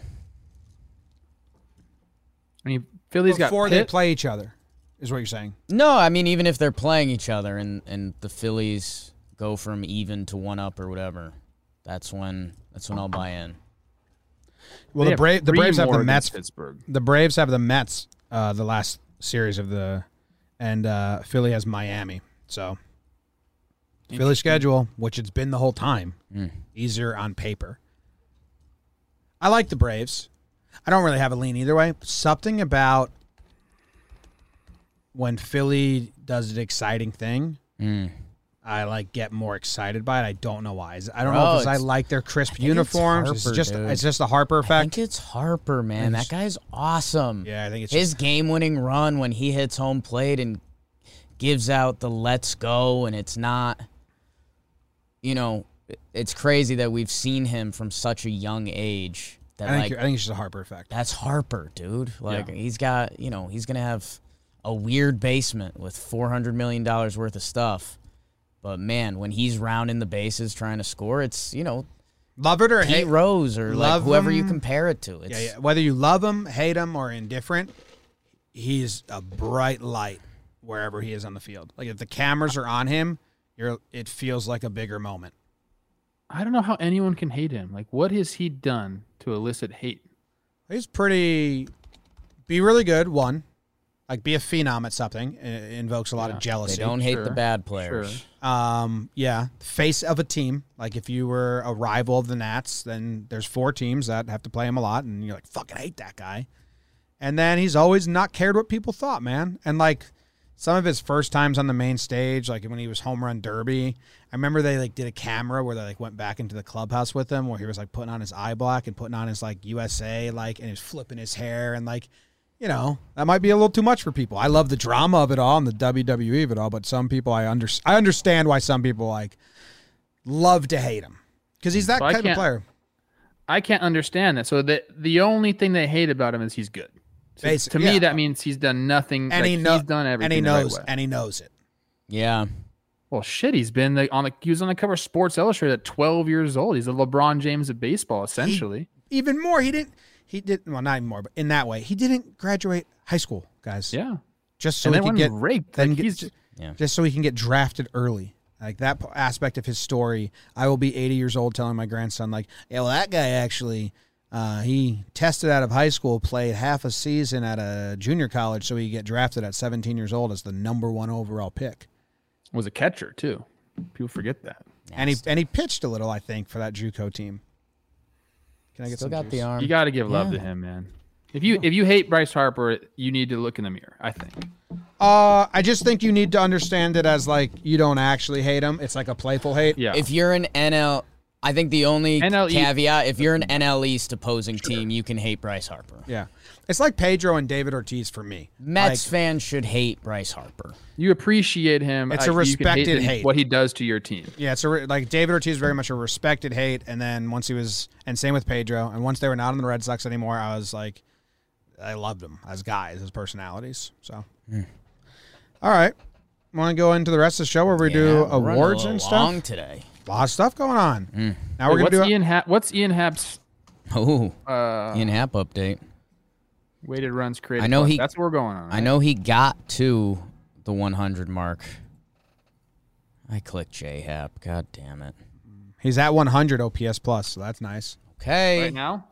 I mean, Phillies Before got they play each other, is what you're saying. No, I mean even if they're playing each other and and the Phillies go from even to one up or whatever, that's when that's when I'll buy in. Well, They the have Brave the Braves have the against Mets Pittsburgh. the Braves have the Mets, uh, the last series of the, and uh, Philly has Miami. So Philly schedule, which it's been the whole time, Mm. easier on paper. I like the Braves. I don't really have a lean either way. Something about when Philly does an exciting thing, Mm. I like get more excited by it. I don't know why. I don't Bro, know if oh, I like their crisp it's uniforms. It's, Harper, just dude. it's just a Harper effect. I think it's Harper, man. That guy's awesome. yeah, I think it's His game-winning run when he hits home plate and gives out the "Let's go," and it's not, you know, it's crazy that we've seen him from such a young age. That I think like I think it's just a Harper effect. That's Harper, dude. Like Yeah. he's got, you know, he's gonna have a weird basement with four hundred million dollars worth of stuff. But man, when he's rounding the bases trying to score, it's you know Love it or Pete hate, Rose or like love whoever you compare it to. It's yeah, yeah. Whether you love him, hate him, or indifferent, he's a bright light wherever he is on the field. Like if the cameras are on him, you're it feels like a bigger moment. I don't know how anyone can hate him. Like, what has he done to elicit hate? He's pretty. Be really good. One, like be a phenom at something. It invokes a lot of jealousy. they don't hate the bad players. sure. Um, yeah, face of a team. Like if you were a rival of the Nats, then there's four teams that have to play him a lot, and you're like, fucking hate that guy. And then he's always not cared what people thought, man. And like some of his first times on the main stage, like when he was home run derby, I remember they like did a camera where they like went back into the clubhouse with him, where he was like putting on his eye black and putting on his like USA, like and he was flipping his hair and like. You know that might be a little too much for people. I love the drama of it all and the WWE of it all, but some people I under I understand why some people like love to hate him because he's that So I type of player. I can't understand that. So the the only thing they hate about him is he's good. So Basic- to yeah. me, that means he's done nothing. And like, he knows he's done everything. and he the right knows and he knows it. Yeah, Well, shit, he's been the, on the he was on the cover of Sports Illustrated at 12 years old. He's a LeBron James of baseball, essentially. Even more, he didn't. He did well, not even more, but in that way, he didn't graduate high school, guys. yeah, just so and he could get raped, then like, get- he's yeah. just so he can get drafted early. Like that aspect of his story, I will be 80 years old telling my grandson, like, yeah, well, that guy actually, uh, he tested out of high school, played half a season at a junior college, so he get drafted at 17 years old as the number one overall pick. was a catcher too. People forget that. And he and he pitched a little, I think, for that JUCO team. Can I get Still some got juice? the arm. You got to give love to him, man. If you if you hate Bryce Harper, you need to look in the mirror. I think. Uh, I just think you need to understand it as like you don't actually hate him. It's like a playful hate. Yeah. If you're an NL I think the only NL caveat, if you're an NL East opposing team, you can hate Bryce Harper. Yeah. It's like Pedro and David Ortiz for me. Mets Like, fans should hate Bryce Harper. You appreciate him. It's a respected the- hate. What he does to your team. yeah, it's a, re- like David Ortiz is very much a respected hate, and then once he was, and same with Pedro, and once they were not in the Red Sox anymore, I was like, I loved them as guys, as personalities. So, hmm. all right, want to go into the rest of the show where we do Yeah, we're running a awards and stuff? long today. A lot of stuff going on. Now Wait, we're gonna what's do. Ian Happ? What's Ian Happ's Oh, uh, Ian Happ update. weighted runs created? I know plus? he- That's what we're going on. I know he got to the 100 mark. I clicked J Hap. God damn it. he's at 100 OPS plus, so that's nice. Okay, right now.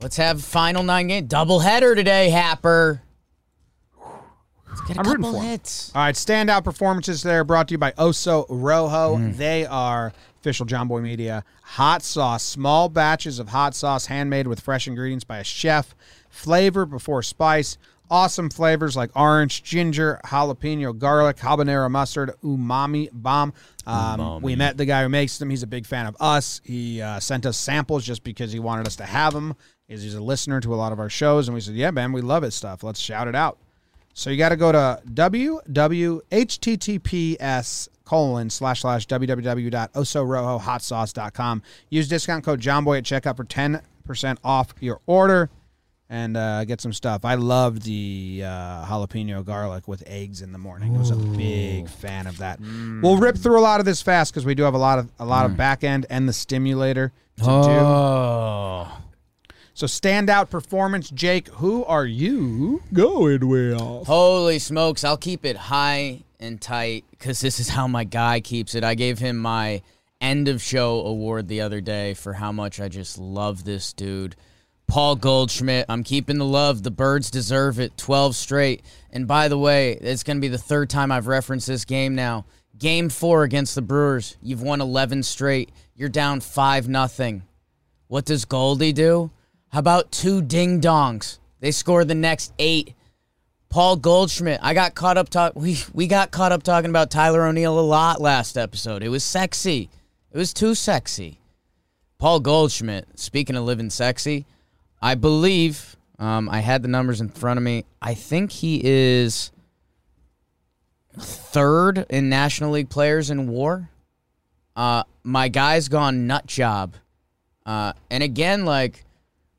let's have final nine game double header today, Happer. Let's get a I'm rooting couple for him. hits. All right, standout performances there brought to you by Oso Rojo. They are official Jomboy Media hot sauce, small batches of hot sauce handmade with fresh ingredients by a chef, flavor before spice. Awesome flavors like orange, ginger, jalapeno, garlic, habanero mustard, umami bomb. Um, we met the guy who makes them. He's a big fan of us. He uh, sent us samples just because he wanted us to have them. He's he's a listener to a lot of our shows, and we said, "Yeah, man, we love his stuff. Let's shout it out." So you got to go to www.https colon slash slash www.osorojohotsauce.com. Use discount code Jomboy at checkout for 10% off your order and uh, get some stuff. I loved the uh, jalapeno garlic with eggs in the morning. I was a big fan of that. We'll rip through a lot of this fast because we do have a lot of a lot of back end and the stimulator to do. So standout performance, Jake. Who are you going with? holy smokes! I'll keep it high and tight because this is how my guy keeps it. I gave him my end of show award the other day for how much I just love this dude. Paul Goldschmidt, I'm keeping the love. The birds deserve it. 12 straight. And by the way, it's going to be the third time I've referenced this game now. Game four against the Brewers. You've won 11 straight. You're down 5 nothing. What does Goldie do? How about two ding dongs? They score the next eight. Paul Goldschmidt. I got caught up talk. We we got caught up talking about Tyler O'Neill a lot last episode. It was sexy. It was too sexy. Paul Goldschmidt. Speaking of living sexy, I believe um, I had the numbers in front of me. I think he is third in National League players in WAR. Uh, my guy's gone nut job. Uh, and again, like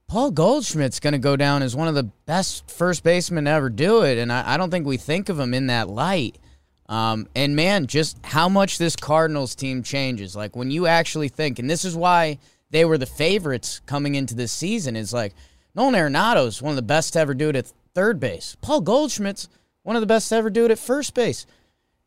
Paul Goldschmidt's going to go down as one of the best first basemen to ever do it, and I, I don't think we think of him in that light. Um, and man, just how much this Cardinals team changes. Like when you actually think, and this is why they were the favorites coming into this season. Is like Nolan Arenado's one of the best to ever do it at third base. Paul Goldschmidt's one of the best to ever do it at first base.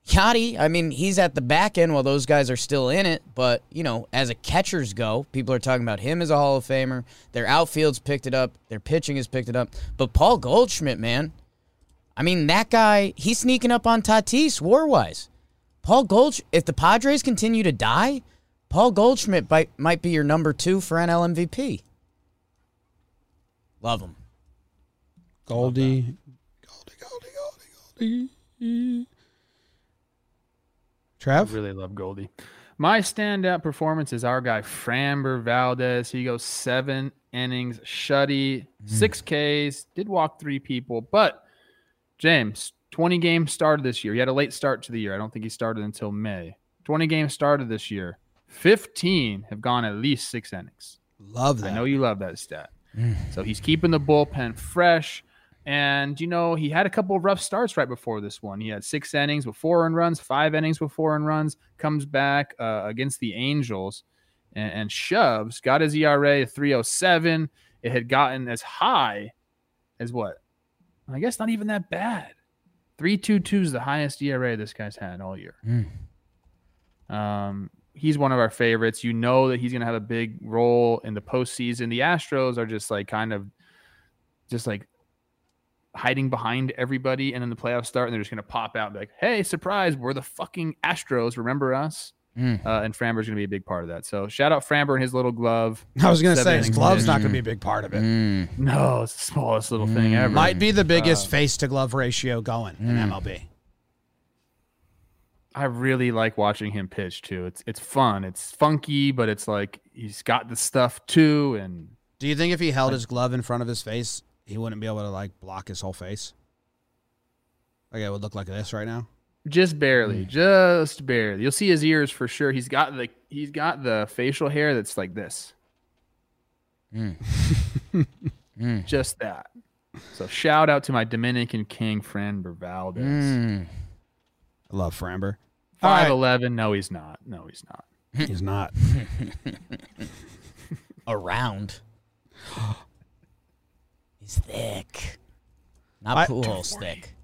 Yadi, I mean, he's at the back end while those guys are still in it. But, you know, as a catchers go, people are talking about him as a Hall of Famer. Their outfield's picked it up. Their pitching has picked it up. But Paul Goldschmidt, man, I mean, that guy, he's sneaking up on Tatis war wise. Paul Goldschmidt, if the Padres continue to die, Paul Goldschmidt might, might be your number two for NL MVP. Love him. Goldie. Goldie, Goldie, Goldie, Goldie. Trev? really love Goldie. My standout performance is our guy Framber Valdez. He goes seven innings, shutty, mm. six Ks, did walk three people, but James, 20 games started this year. He had a late start to the year. I don't think he started until May. 20 games started this year. 15 have gone at least six innings. Love that. I know you love that stat. Mm. So he's keeping the bullpen fresh. And, you know, he had a couple of rough starts right before this one. He had six innings with four and runs, five innings with four and runs, comes back uh, against the Angels and, and shoves, got his ERA 307. It had gotten as high as what? I guess not even that bad. 322 is the highest ERA this guy's had all year. Um, he's one of our favorites. You know that he's going to have a big role in the postseason. The Astros are just like kind of just like hiding behind everybody, and then the playoffs start, and they're just going to pop out and be like, "Hey, surprise! We're the fucking Astros. Remember us?" Mm. Uh, and Framber's going to be a big part of that. So shout out Framber and his little glove. I was going to say his glove's not going to be a big part of it. Mm. No, it's the smallest little thing ever. Might be the biggest face to glove ratio going in MLB. I really like watching him pitch too. It's it's fun. It's funky, but it's like he's got the stuff too. And Do you think if he held his glove in front of his face, he wouldn't be able to like block his whole face? Like it would look like this right now. just barely, mm. just barely. You'll see his ears for sure. He's got the he's got the facial hair that's like this. Mm. Mm. just that. So shout out to my Dominican King friend Bervaldez. Mm. I love Framber. All right. Five eleven. No, he's not. No, he's not. He's not. Around. He's thick. Not I- Pujols thick,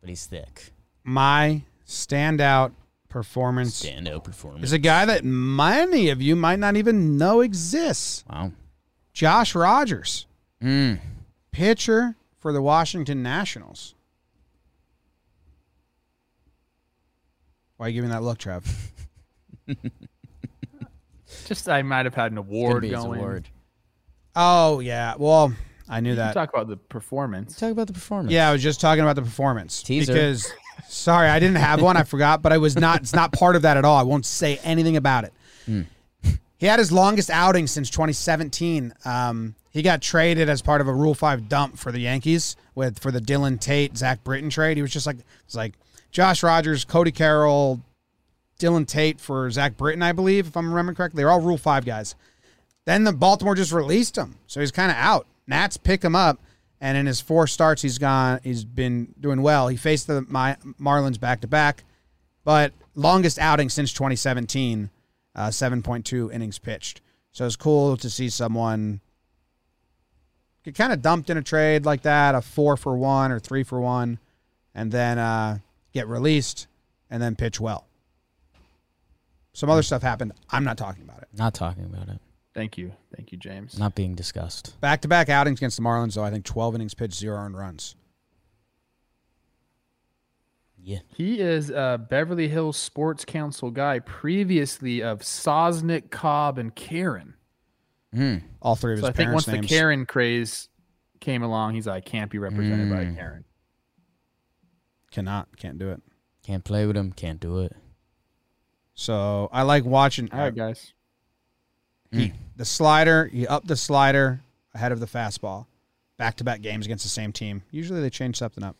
but he's thick. My standout performance Standout performance. is a guy that many of you might not even know exists. Wow. Josh Rogers, Mm. pitcher for the Washington Nationals. Why are you giving that look, Trev? Just I might have had an award going. award. Oh yeah, well I knew You can that. talk about the performance. Talk about the performance. Yeah, I was just talking about the performance Teaser. because sorry, I didn't have one. I forgot, but I was not. It's not part of that at all. I won't say anything about it. He had his longest outing since 2017. Um, he got traded as part of a Rule Five dump for the Yankees with for the Dylan Tate Zach Britton trade. He was just like it's like Josh Rogers, Cody Carroll, Dylan Tate for Zach Britton, I believe, if I'm remembering correctly. They're all Rule Five guys. Then the Baltimore just released him, so he's kind of out. Nats pick him up, and in his four starts, he's gone. He's been doing well. He faced the my, Marlins back to back, but longest outing since 2017, uh, 7.2 innings pitched. So it's cool to see someone get kind of dumped in a trade like that, a four for one or three for one, and then uh, get released and then pitch well. Some other stuff happened. I'm not talking about it. Not talking about it. Thank you. Thank you, James. Not being discussed. Back to back outings against the Marlins, though. I think 12 innings pitched, zero earned runs. Yeah. He is a Beverly Hills Sports Council guy, previously of Sosnick, Cobb, and Karon. Mm. All three of his So I think once names. the Karen craze came along, he's like, can't be represented by Mm. Karen. Cannot, can't do it. Can't play with him. Can't do it. So I like watching All right, guys. He, mm. the slider. He upped the slider ahead of the fastball. Back to back games against the same team. Usually they change something up.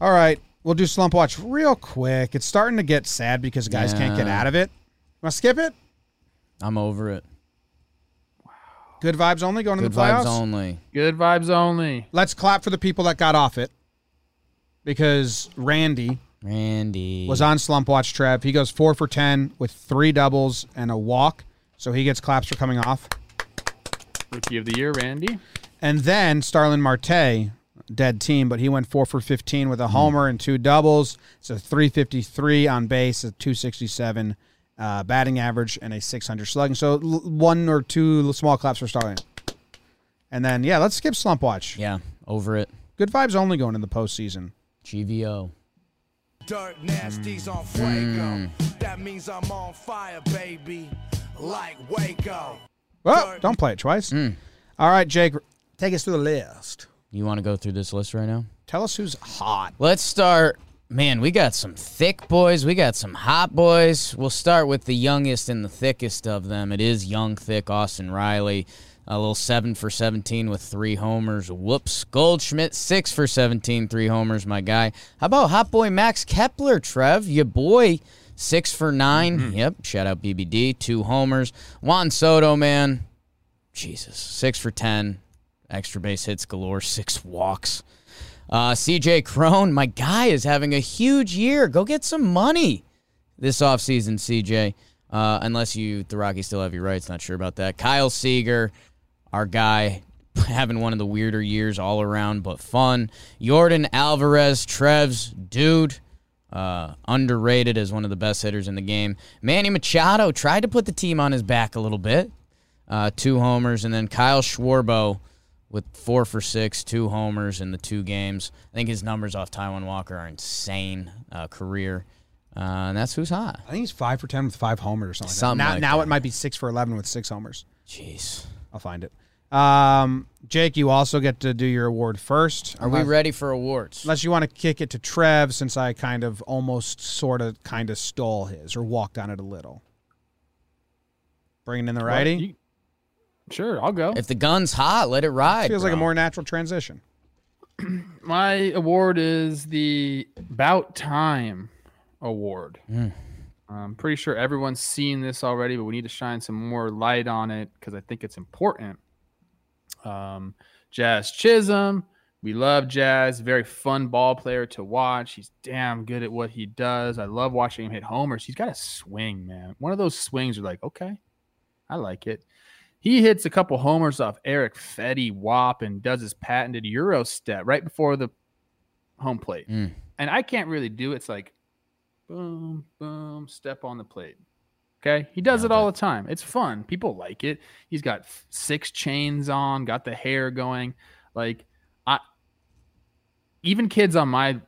All right, we'll do slump watch real quick. It's starting to get sad because guys can't get out of it. Want to skip it? I'm over it. Good vibes only going Good to the playoffs. vibes only. Good vibes only. Let's clap for the people that got off it because Randy Randy was on slump watch. Trev, he goes four for ten with three doubles and a walk, so he gets claps for coming off. Rookie of the year, Randy. And then Starling Marte, dead team, but he went four for 15 with a homer and two doubles. So 353 on base, a 267 uh, batting average, and a 600 slugging. So l- one or two small claps for Starlin. And then, yeah, let's skip Slump Watch. Yeah, over it. Good vibes only going in the postseason. GVO. Dirt nasties on Fuego. Mm. That means I'm on fire, baby. Like Waco. Well, don't play it twice. Mm. All right, Jake, take us through the list. You want to go through this list right now? Tell us who's hot. Let's start. Man, we got some thick boys. We got some hot boys. We'll start with the youngest and the thickest of them. It is young, thick Austin Riley. A little 7 for 17 with three homers. Whoops. Goldschmidt, 6 for 17, three homers, my guy. How about hot boy Max Kepler, Trev? Your boy, 6 for 9. Yep. Shout out BBD, two homers. Juan Soto, man. Jesus. 6 for 10. Extra base hits galore, six walks. Uh, CJ Cron, my guy, is having a huge year. Go get some money this offseason, CJ. Uh, unless you, the Rockies, still have your rights. Not sure about that. Kyle Seager, our guy, having one of the weirder years all around, but fun. Yordan Alvarez, Trev's dude, uh, underrated as one of the best hitters in the game. Manny Machado tried to put the team on his back a little bit. Uh, two homers. And then Kyle Schwarber with four for six, two homers in the two games. I think his numbers off Taijuan Walker are insane uh, career. Uh, and that's who's hot. I think he's five for 10 with five homers or something. Something like that. Now, like now that. it might be six for 11 with six homers. Jeez. I'll find it. Um, Jake, you also get to do your award first. Are we ready for awards? Unless you want to kick it to Trev, since I kind of almost sort of kind of stole his or walked on it a little. Bringing in the Well, righty. you- sure, I'll go. If the gun's hot, let it ride. Feels like a more natural transition. My award is the About Time Award. I'm pretty sure everyone's seen this already, but we need to shine some more light on it because I think it's important. Um, Jazz Chisholm, we love Jazz. Very fun ball player to watch. He's damn good at what he does. I love watching him hit homers. He's got a swing, man. One of those swings are like, okay, I like it. He hits a couple homers off Eric Fetty Wop and does his patented Euro step right before the home plate. Mm. And I can't really do it. It's like boom, boom, step on the plate. Okay. He does it all the time. It's fun. People like it. He's got six chains on, got the hair going. Like, I, even kids on my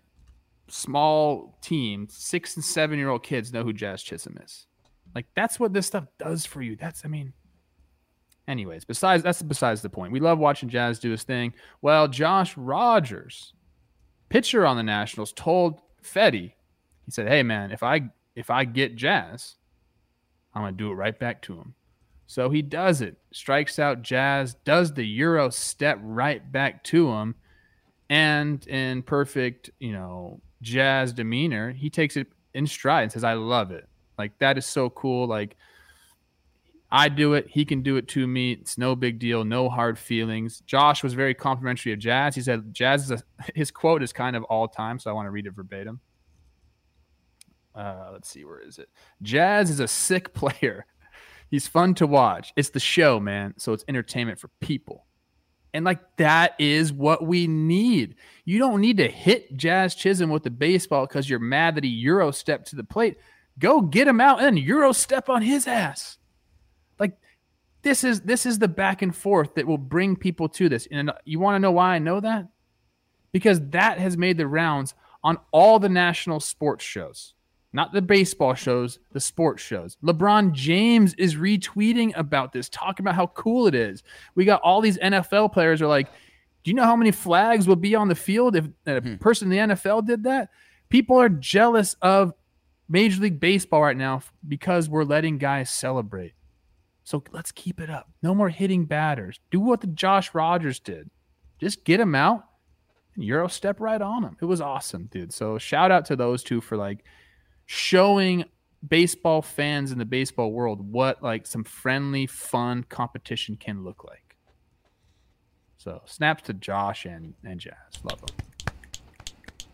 small team, six and seven year old kids know who Jazz Chisholm is. Like, that's what this stuff does for you. That's, I mean, anyways, besides, that's besides the point. We love watching Jazz do his thing. Well, Josh Rogers, pitcher on the Nationals, told Fedde, he said, "Hey man, if I if I get Jazz, I'm gonna do it right back to him." So he does it, strikes out Jazz, does the Euro step right back to him, and in perfect, you know, Jazz demeanor, he takes it in stride and says, "I love it. Like that is so cool. Like I do it, he can do it to me. It's no big deal, no hard feelings." Josh was very complimentary of Jazz. He said, "Jazz is a, his quote is kind of all time, so I want to read it verbatim." Uh, let's see, where is it? Jazz is a sick player. He's fun to watch. It's the show, man. So it's entertainment for people. And like that is what we need. You don't need to hit Jazz Chisholm with the baseball because you're mad that he Euro stepped to the plate. Go get him out and Euro step on his ass. Like this is this is the back and forth that will bring people to this. And you want to know why I know that? Because that has made the rounds on all the national sports shows not the baseball shows, the sports shows. LeBron James is retweeting about this, talking about how cool it is. We got all these NFL players are like, do you know how many flags would be on the field if a hmm. person in the NFL did that? People are jealous of Major League Baseball right now because we're letting guys celebrate. So let's keep it up. No more hitting batters. Do what the Josh Rogers did. Just get him out and Euro step right on him. It was awesome, dude. So shout out to those two for like showing baseball fans in the baseball world what like some friendly, fun competition can look like. So snaps to Josh and and Jazz. Love them.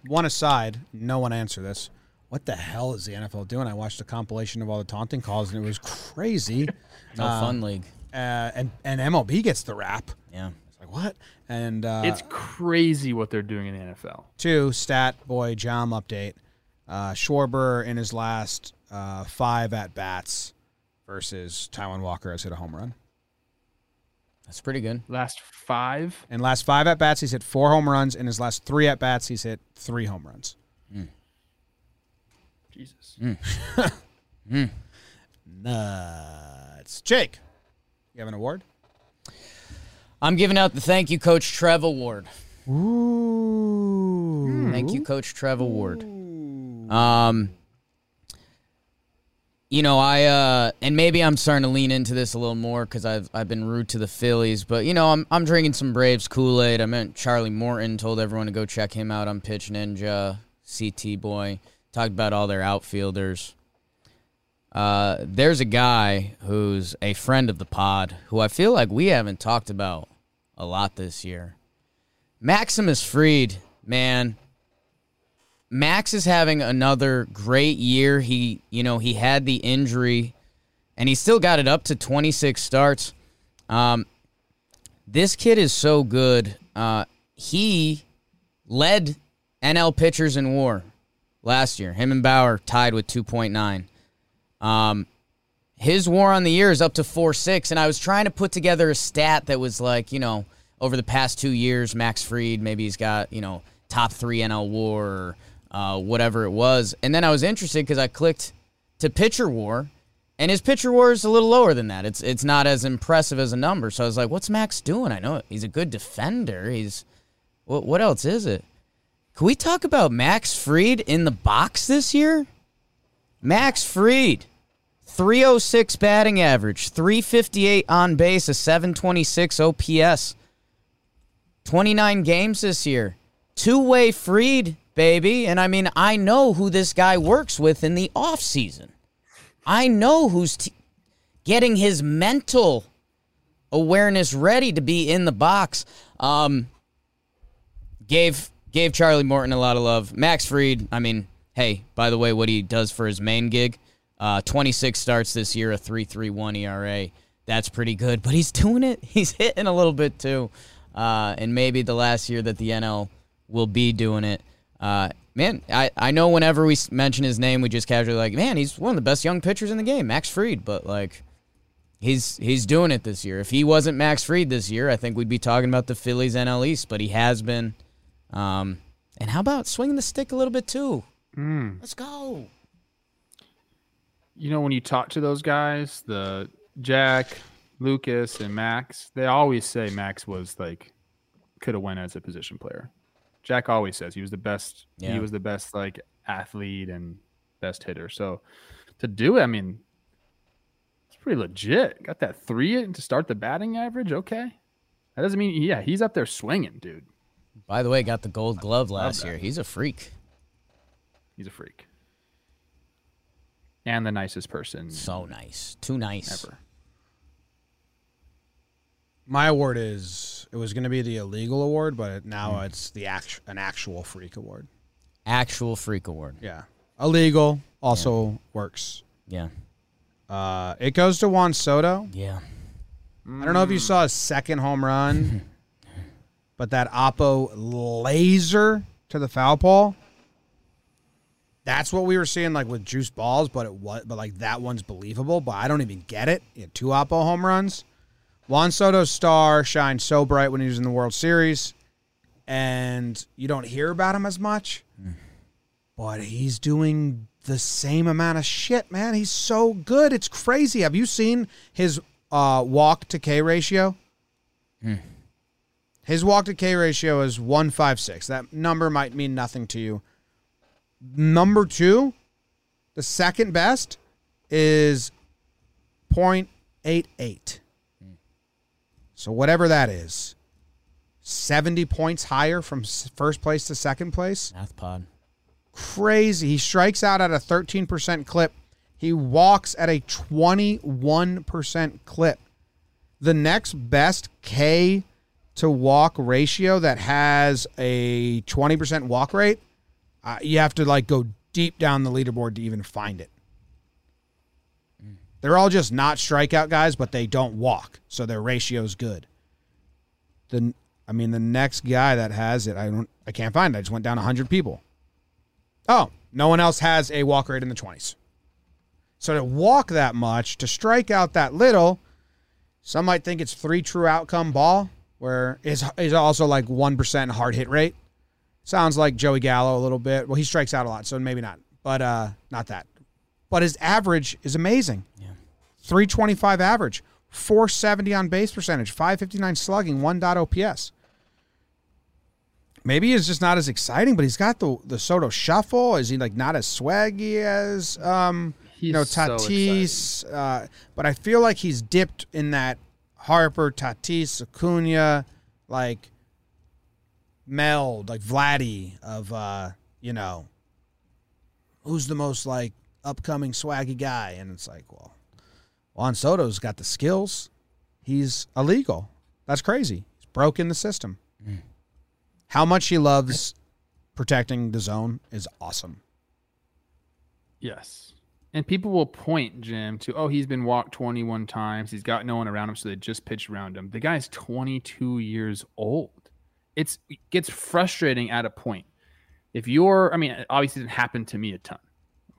One aside, no one answer this. What the hell is the NFL doing? I watched a compilation of all the taunting calls and it was crazy. No fun league. Uh, and and MLB gets the rap. Yeah. It's like what? And uh, It's crazy what they're doing in the NFL. two stat boy Jam update. Uh, Schwarber in his last uh, five at bats versus Taijuan Walker has hit a home run. That's pretty good. Last five. In last five at bats, he's hit four home runs. In his last three at bats, he's hit three home runs. Jesus. Nuts. Jake, you have an award? I'm giving out the Thank You Coach Trev Award. Ooh. Thank you, Coach Trev Award. Um, you know, I uh, and maybe I'm starting to lean into this a little more because I've I've been rude to the Phillies, but you know, I'm I'm drinking some Braves Kool Aid. I meant Charlie Morton told everyone to go check him out on Pitch Ninja, CT Boy. Talked about all their outfielders. Uh, there's a guy who's a friend of the pod who I feel like we haven't talked about a lot this year. Maximus Fried, man. Max is having another great year. He, you know, he had the injury and he still got it up to 26 starts. Um, this kid is so good. Uh, he led NL pitchers in WAR last year. Him and Bauer tied with 2.9. Um, his WAR on the year is up to 4.6, and I was trying to put together a stat that was like, you know, over the past two years, Max Fried, maybe he's got, you know, top three NL WAR or uh, whatever it was. And then I was interested because I clicked to pitcher WAR, And his pitcher war is a little lower than that. It's it's not as impressive as a number. So I was like, what's Max doing? I know he's a good defender. He's what what else is it? Can we talk about Max Fried in the box this year? Max Fried. 306 batting average, 358 on base, a 726 OPS. 29 games this year. Two way Fried, baby. And I mean, I know who this guy works with in the off season. I know who's t- getting his mental awareness ready to be in the box. Um, gave gave Charlie Morton a lot of love. Max Fried, I mean, hey, by the way, what he does for his main gig, uh, 26 starts this year, a 3.31 ERA. That's pretty good, but he's doing it. He's hitting a little bit too, uh, and maybe the last year that the NL will be doing it. Uh, man, I, I know whenever we mention his name, we just casually like, man, he's one of the best young pitchers in the game, Max Fried. But like, he's he's doing it this year. If he wasn't Max Fried this year, I think we'd be talking about the Phillies NL East. But he has been. Um, and how about swinging the stick a little bit too? Let's go. you know when you talk to those guys, the Jack, Lucas, and Max, they always say Max was like could have went as a position player. Jack always says he was the best. Yeah. He was the best like athlete and best hitter. So to do it, I mean, it's pretty legit. Got that three to start the batting average. Okay, that doesn't mean yeah he's up there swinging, dude. By the way, got the Gold Glove last year. He's a freak. He's a freak and the nicest person So nice. Too nice. ever. My award is it was going to be the illegal award, but now Hmm. it's the act, an actual freak award. Actual freak award. Yeah, illegal also works. Yeah. Uh, it goes to Juan Soto. Yeah. I don't know if you saw his second home run, but that Oppo laser to the foul pole. That's what we were seeing like with juice balls, but it was but like that one's believable. But I don't even get it. He had two Oppo home runs. Juan Soto's star shined so bright when he was in the World Series, and you don't hear about him as much. But he's doing the same amount of shit, man. He's so good. It's crazy. Have you seen his uh, walk to K ratio? His walk to K ratio is 156. That number might mean nothing to you. Number two, the second best is 0.88. So, whatever that is, 70 points higher from first place to second place Math pod. crazy. He strikes out at a 13% clip. He walks at a 21% clip. The next best K to walk ratio that has a 20% walk rate, uh, you have to like go deep down the leaderboard to even find it. They're all just not strikeout guys, but they don't walk, so their ratio's good. The I mean, the next guy that has it, I don't, I can't find. it. I just went down 100 people. Oh, no one else has a walk rate in the 20s. So to walk that much, to strike out that little, some might think it's three true outcome ball, where is is also like 1% hard hit rate. Sounds like Joey Gallo a little bit. Well, he strikes out a lot, so maybe not. But uh not that. But his average is amazing. Yeah. 325 average, 470 on base percentage, 559 slugging, 1 dot OPS. Maybe it's just not as exciting, but he's got the the Soto shuffle. Is he like not as swaggy as um you know He's so Tatis? uh, but I feel like he's dipped in that Harper, Tatis, Acuna, like meld, like Vladdy of uh you know who's the most like upcoming swaggy guy, and it's like well Juan Soto's got the skills. He's illegal. That's crazy. He's broken the system. Mm. How much he loves protecting the zone is awesome. Yes. And people will point Jim to, oh, he's been walked 21 times. He's got no one around him, so they just pitch around him. The guy's 22 years old. It's it gets frustrating at a point. If you're, I mean, obviously it obviously didn't happen to me a ton.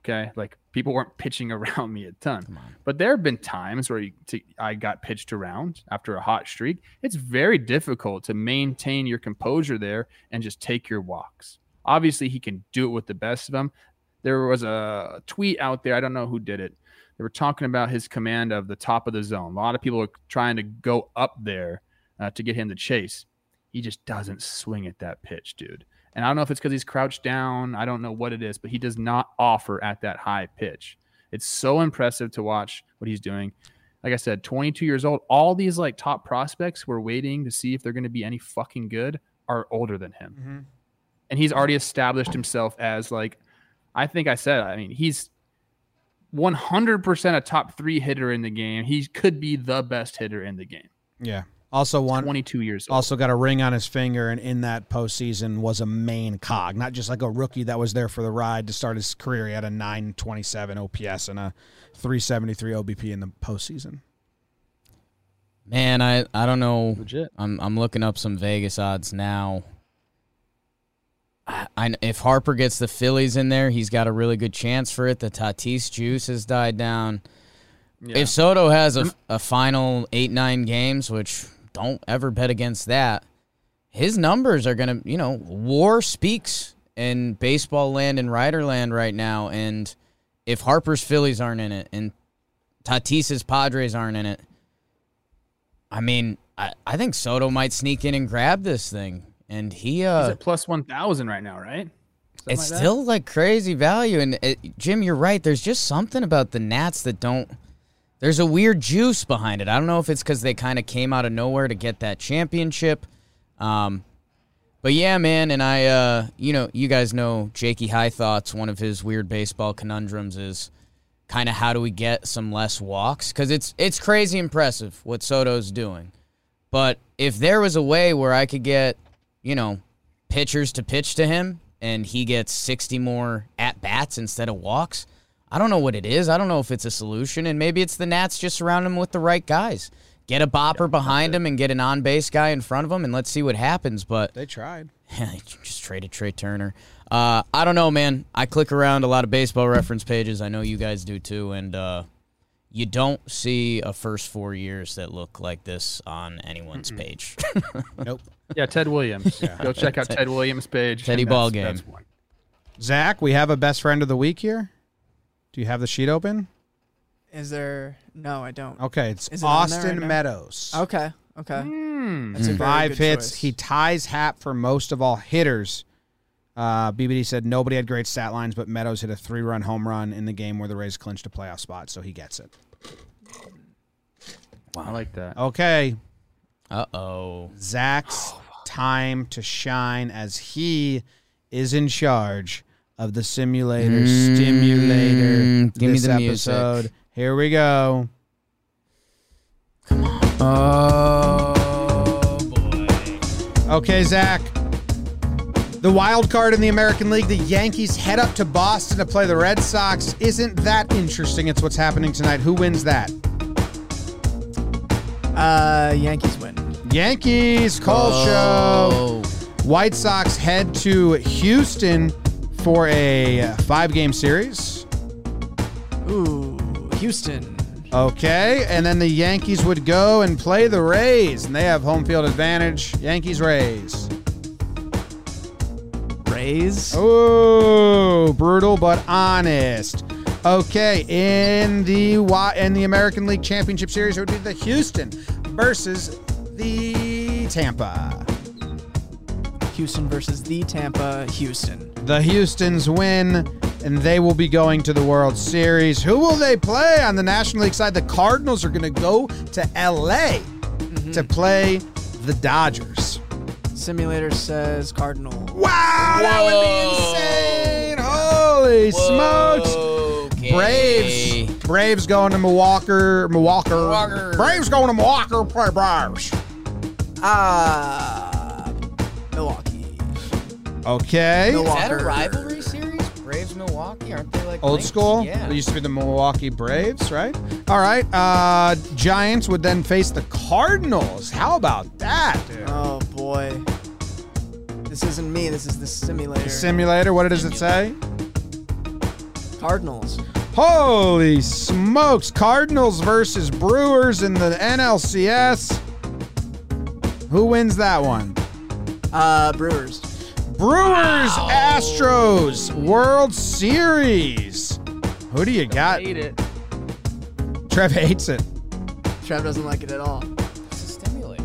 Okay, like people weren't pitching around me a ton, but there have been times where you, to, I got pitched around after a hot streak. It's very difficult to maintain your composure there and just take your walks. Obviously, he can do it with the best of them there was a tweet out there. I don't know who did it, they were talking about his command of the top of the zone. A lot of people are trying to go up there uh, to get him to chase. He just doesn't swing at that pitch, dude. And I don't know if it's because he's crouched down. I don't know what it is, but he does not offer at that high pitch. It's so impressive to watch what he's doing. Like I said, 22 years old. All these like top prospects we're waiting to see if they're going to be any fucking good are older than him. Mm-hmm. And he's already established himself as like, I think I said, I mean, he's 100% a top three hitter in the game. He could be the best hitter in the game. Yeah. Also one 22 years old. also got a ring on his finger, and in that postseason was a main cog, not just like a rookie that was there for the ride to start his career. He had a 927 OPS and a 373 OBP in the postseason. Man, I, I don't know. Legit. I'm I'm looking up some Vegas odds now. I, I if Harper gets the Phillies in there, he's got a really good chance for it. The Tatis juice has died down. Yeah. If Soto has a, a final eight nine games, which don't ever bet against that, his numbers are gonna you know war speaks in baseball land and writer land right now. And if Harper's Phillies aren't in it and Tatis's Padres aren't in it, I mean, I, I think Soto might sneak in and grab this thing. And he, he's uh, at plus 1,000 right now, right? Something it's like still like crazy value. And it, Jim, you're right. There's just something about the Nats that don't. There's a weird juice behind it. I don't know if it's because they kind of came out of nowhere to get that championship. Um, but yeah, man, and I, uh, you know, you guys know Jakey High Thoughts. One of his weird baseball conundrums is kind of how do we get some less walks? Because it's it's crazy impressive what Soto's doing. But if there was a way where I could get, you know, pitchers to pitch to him and he gets 60 more at bats instead of walks, I don't know what it is. I don't know if it's a solution. And maybe it's the Nats just surround him with the right guys. Get a bopper behind him and get an on base guy in front of him and let's see what happens. But They tried. they just traded Trea Turner. Uh, I don't know, man. I click around a lot of baseball reference pages. I know you guys do too. And uh, you don't see a first four years that look like this on anyone's page. Nope. Yeah, Ted Williams. Go check out Ted Williams' page. Teddy and ball game. that's one. Zach, we have a best friend of the week here. Do you have the sheet open? Is there? No, I don't. Okay, it's Is it on there Austin right now? Meadows. Okay. Okay. Hmm. That's a very Five good hits. choice. He ties Happ for most of all hitters. Uh, BBD said nobody had great stat lines, but Meadows hit a three-run home run in the game where the Rays clinched a playoff spot, so he gets it. I like that. Okay, Uh oh. Zach's time to shine as he is in charge of the simulator stimulator. Mm, give me this the music. episode. Here we go. Come on. Oh boy. Okay, Zach. The wild card in the American League, the Yankees head up to Boston to play the Red Sox. Isn't that interesting? It's what's happening tonight. Who wins that? Uh, Yankees win. Yankees, Cole Show. Oh. White Sox head to Houston for a five game series. Ooh, Houston. Okay, and then the Yankees would go and play the Rays, and they have home field advantage. Yankees, Rays. Rays. Oh, brutal but honest. Okay, in the in the American League Championship Series, it would be the Houston versus the Tampa. Houston versus the Tampa. Houston. The Houston's win, and they will be going to the World Series. Who will they play on the National League side? The Cardinals are going to go to LA to play the Dodgers. Simulator says Cardinal. Wow, that would be insane! Holy smokes! Okay. Braves. Braves going to Milwaukee. Milwaukee. Milwaukee. Braves going to Milwaukee. Play Braves. Ah, Milwaukee. Okay. Is that a rivalry series? Braves Milwaukee? Aren't they like Old linked? school. Yeah. It used to be the Milwaukee Braves, right? All right. Uh, Giants would then face the Cardinals. How about that, dude? Oh boy. This isn't me. This is the simulator. Simulator. What does it say? Cardinals. Holy smokes! Cardinals versus Brewers in the NLCS. Who wins that one? Uh, Brewers. Brewers Astros World Series. Who do you got? Hate it. Trev hates it. Trev doesn't like it at all. It's a stimulator.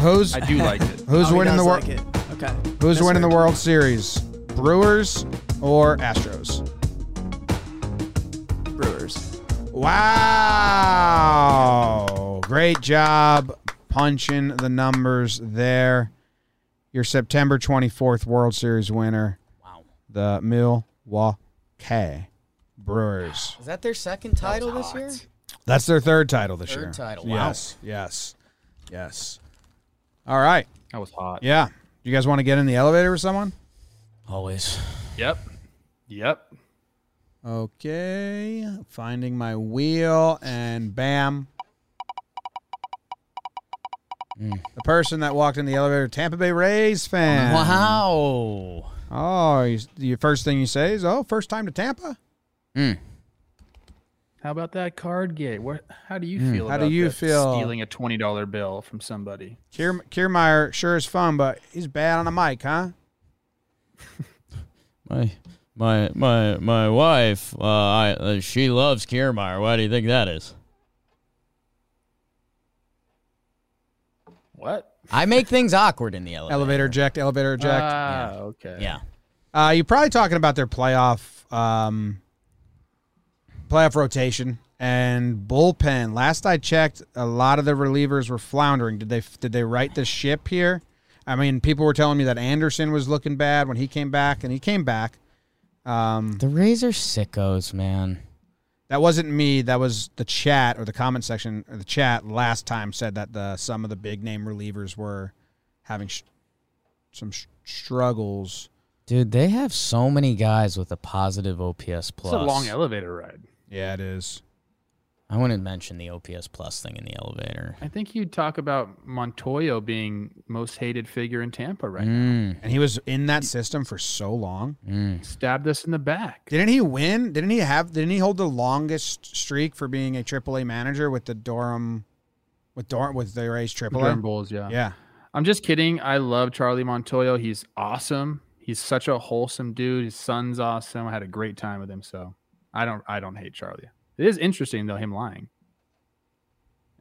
Who's I do like it. who's Oh, winning the world? like. Okay. Who's That's winning the fair. World Series? Brewers or Astros? Brewers. Wow. Great job punching the numbers there. Your September 24th World Series winner, Wow. the Milwaukee Brewers. Is that their second title this year? That's their third title this Third year. title, wow. Yes. Yes. Yes. All right. That was hot. Yeah. You guys want to get in the elevator with someone? Always. Yep. Yep. Okay. Finding my wheel and bam. The person that walked in the elevator, Tampa Bay Rays fan. Wow. Oh, you, the first thing you say is, "Oh, first time to Tampa." Mm. How about that card game? What? How do you Hmm. feel? How do you feel? stealing a twenty dollar bill from somebody? Kier, Kiermaier sure is fun, but he's bad on the mic, huh? My my my my wife, uh, I uh, she loves Kiermaier. Why do you think that is? What? I make things awkward in the elevator. Elevator eject, elevator eject. Ah, okay. Yeah. Uh, you're probably talking about their playoff um, playoff rotation and bullpen. Last I checked, a lot of the relievers were floundering. Did they did they right the ship here? I mean, people were telling me that Anderson was looking bad when he came back, and he came back. Um, The Rays are sickos, man. That wasn't me. That was the chat or the comment section or the chat last time said that the some of the big name relievers were having sh- some sh- struggles. Dude, they have so many guys with a positive OPS plus. It's a long elevator ride. Yeah, it is. I wouldn't mention the OPS plus thing in the elevator. I think you'd talk about Montoyo being most hated figure in Tampa right now. Mm, And he was in that system for so long. mm. Stabbed us in the back. Didn't he win? Didn't he have? Didn't he hold the longest streak for being a AAA manager with the Durham, with Durham with the Rays AAA. Durham? Bulls, yeah. Yeah, I'm just kidding. I love Charlie Montoyo. He's awesome. He's such a wholesome dude. His son's awesome. I had a great time with him. So I don't I don't hate Charlie. It is interesting though, him lying.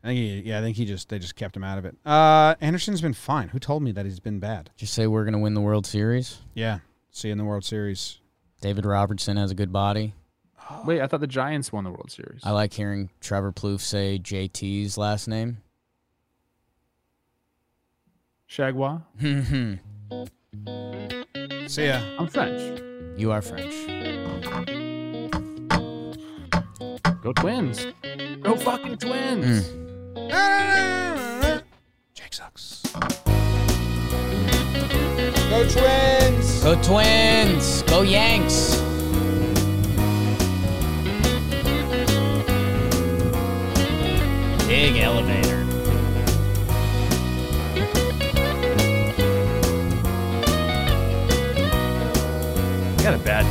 I think he. Yeah, I think he just they just kept him out of it. Uh, Anderson's been fine. Who told me that he's been bad? Just say we're gonna win the World Series. Yeah, see you in the World Series. David Robertson has a good body. Wait, I thought the Giants won the World Series. I like hearing Trevor Plouffe say JT's last name. Chargois. See ya. I'm French. you are French. Go Twins. Go fucking Twins. Mm. Jake sucks. Go Twins. Go Twins! Go Yanks! Big elevator. I got a bad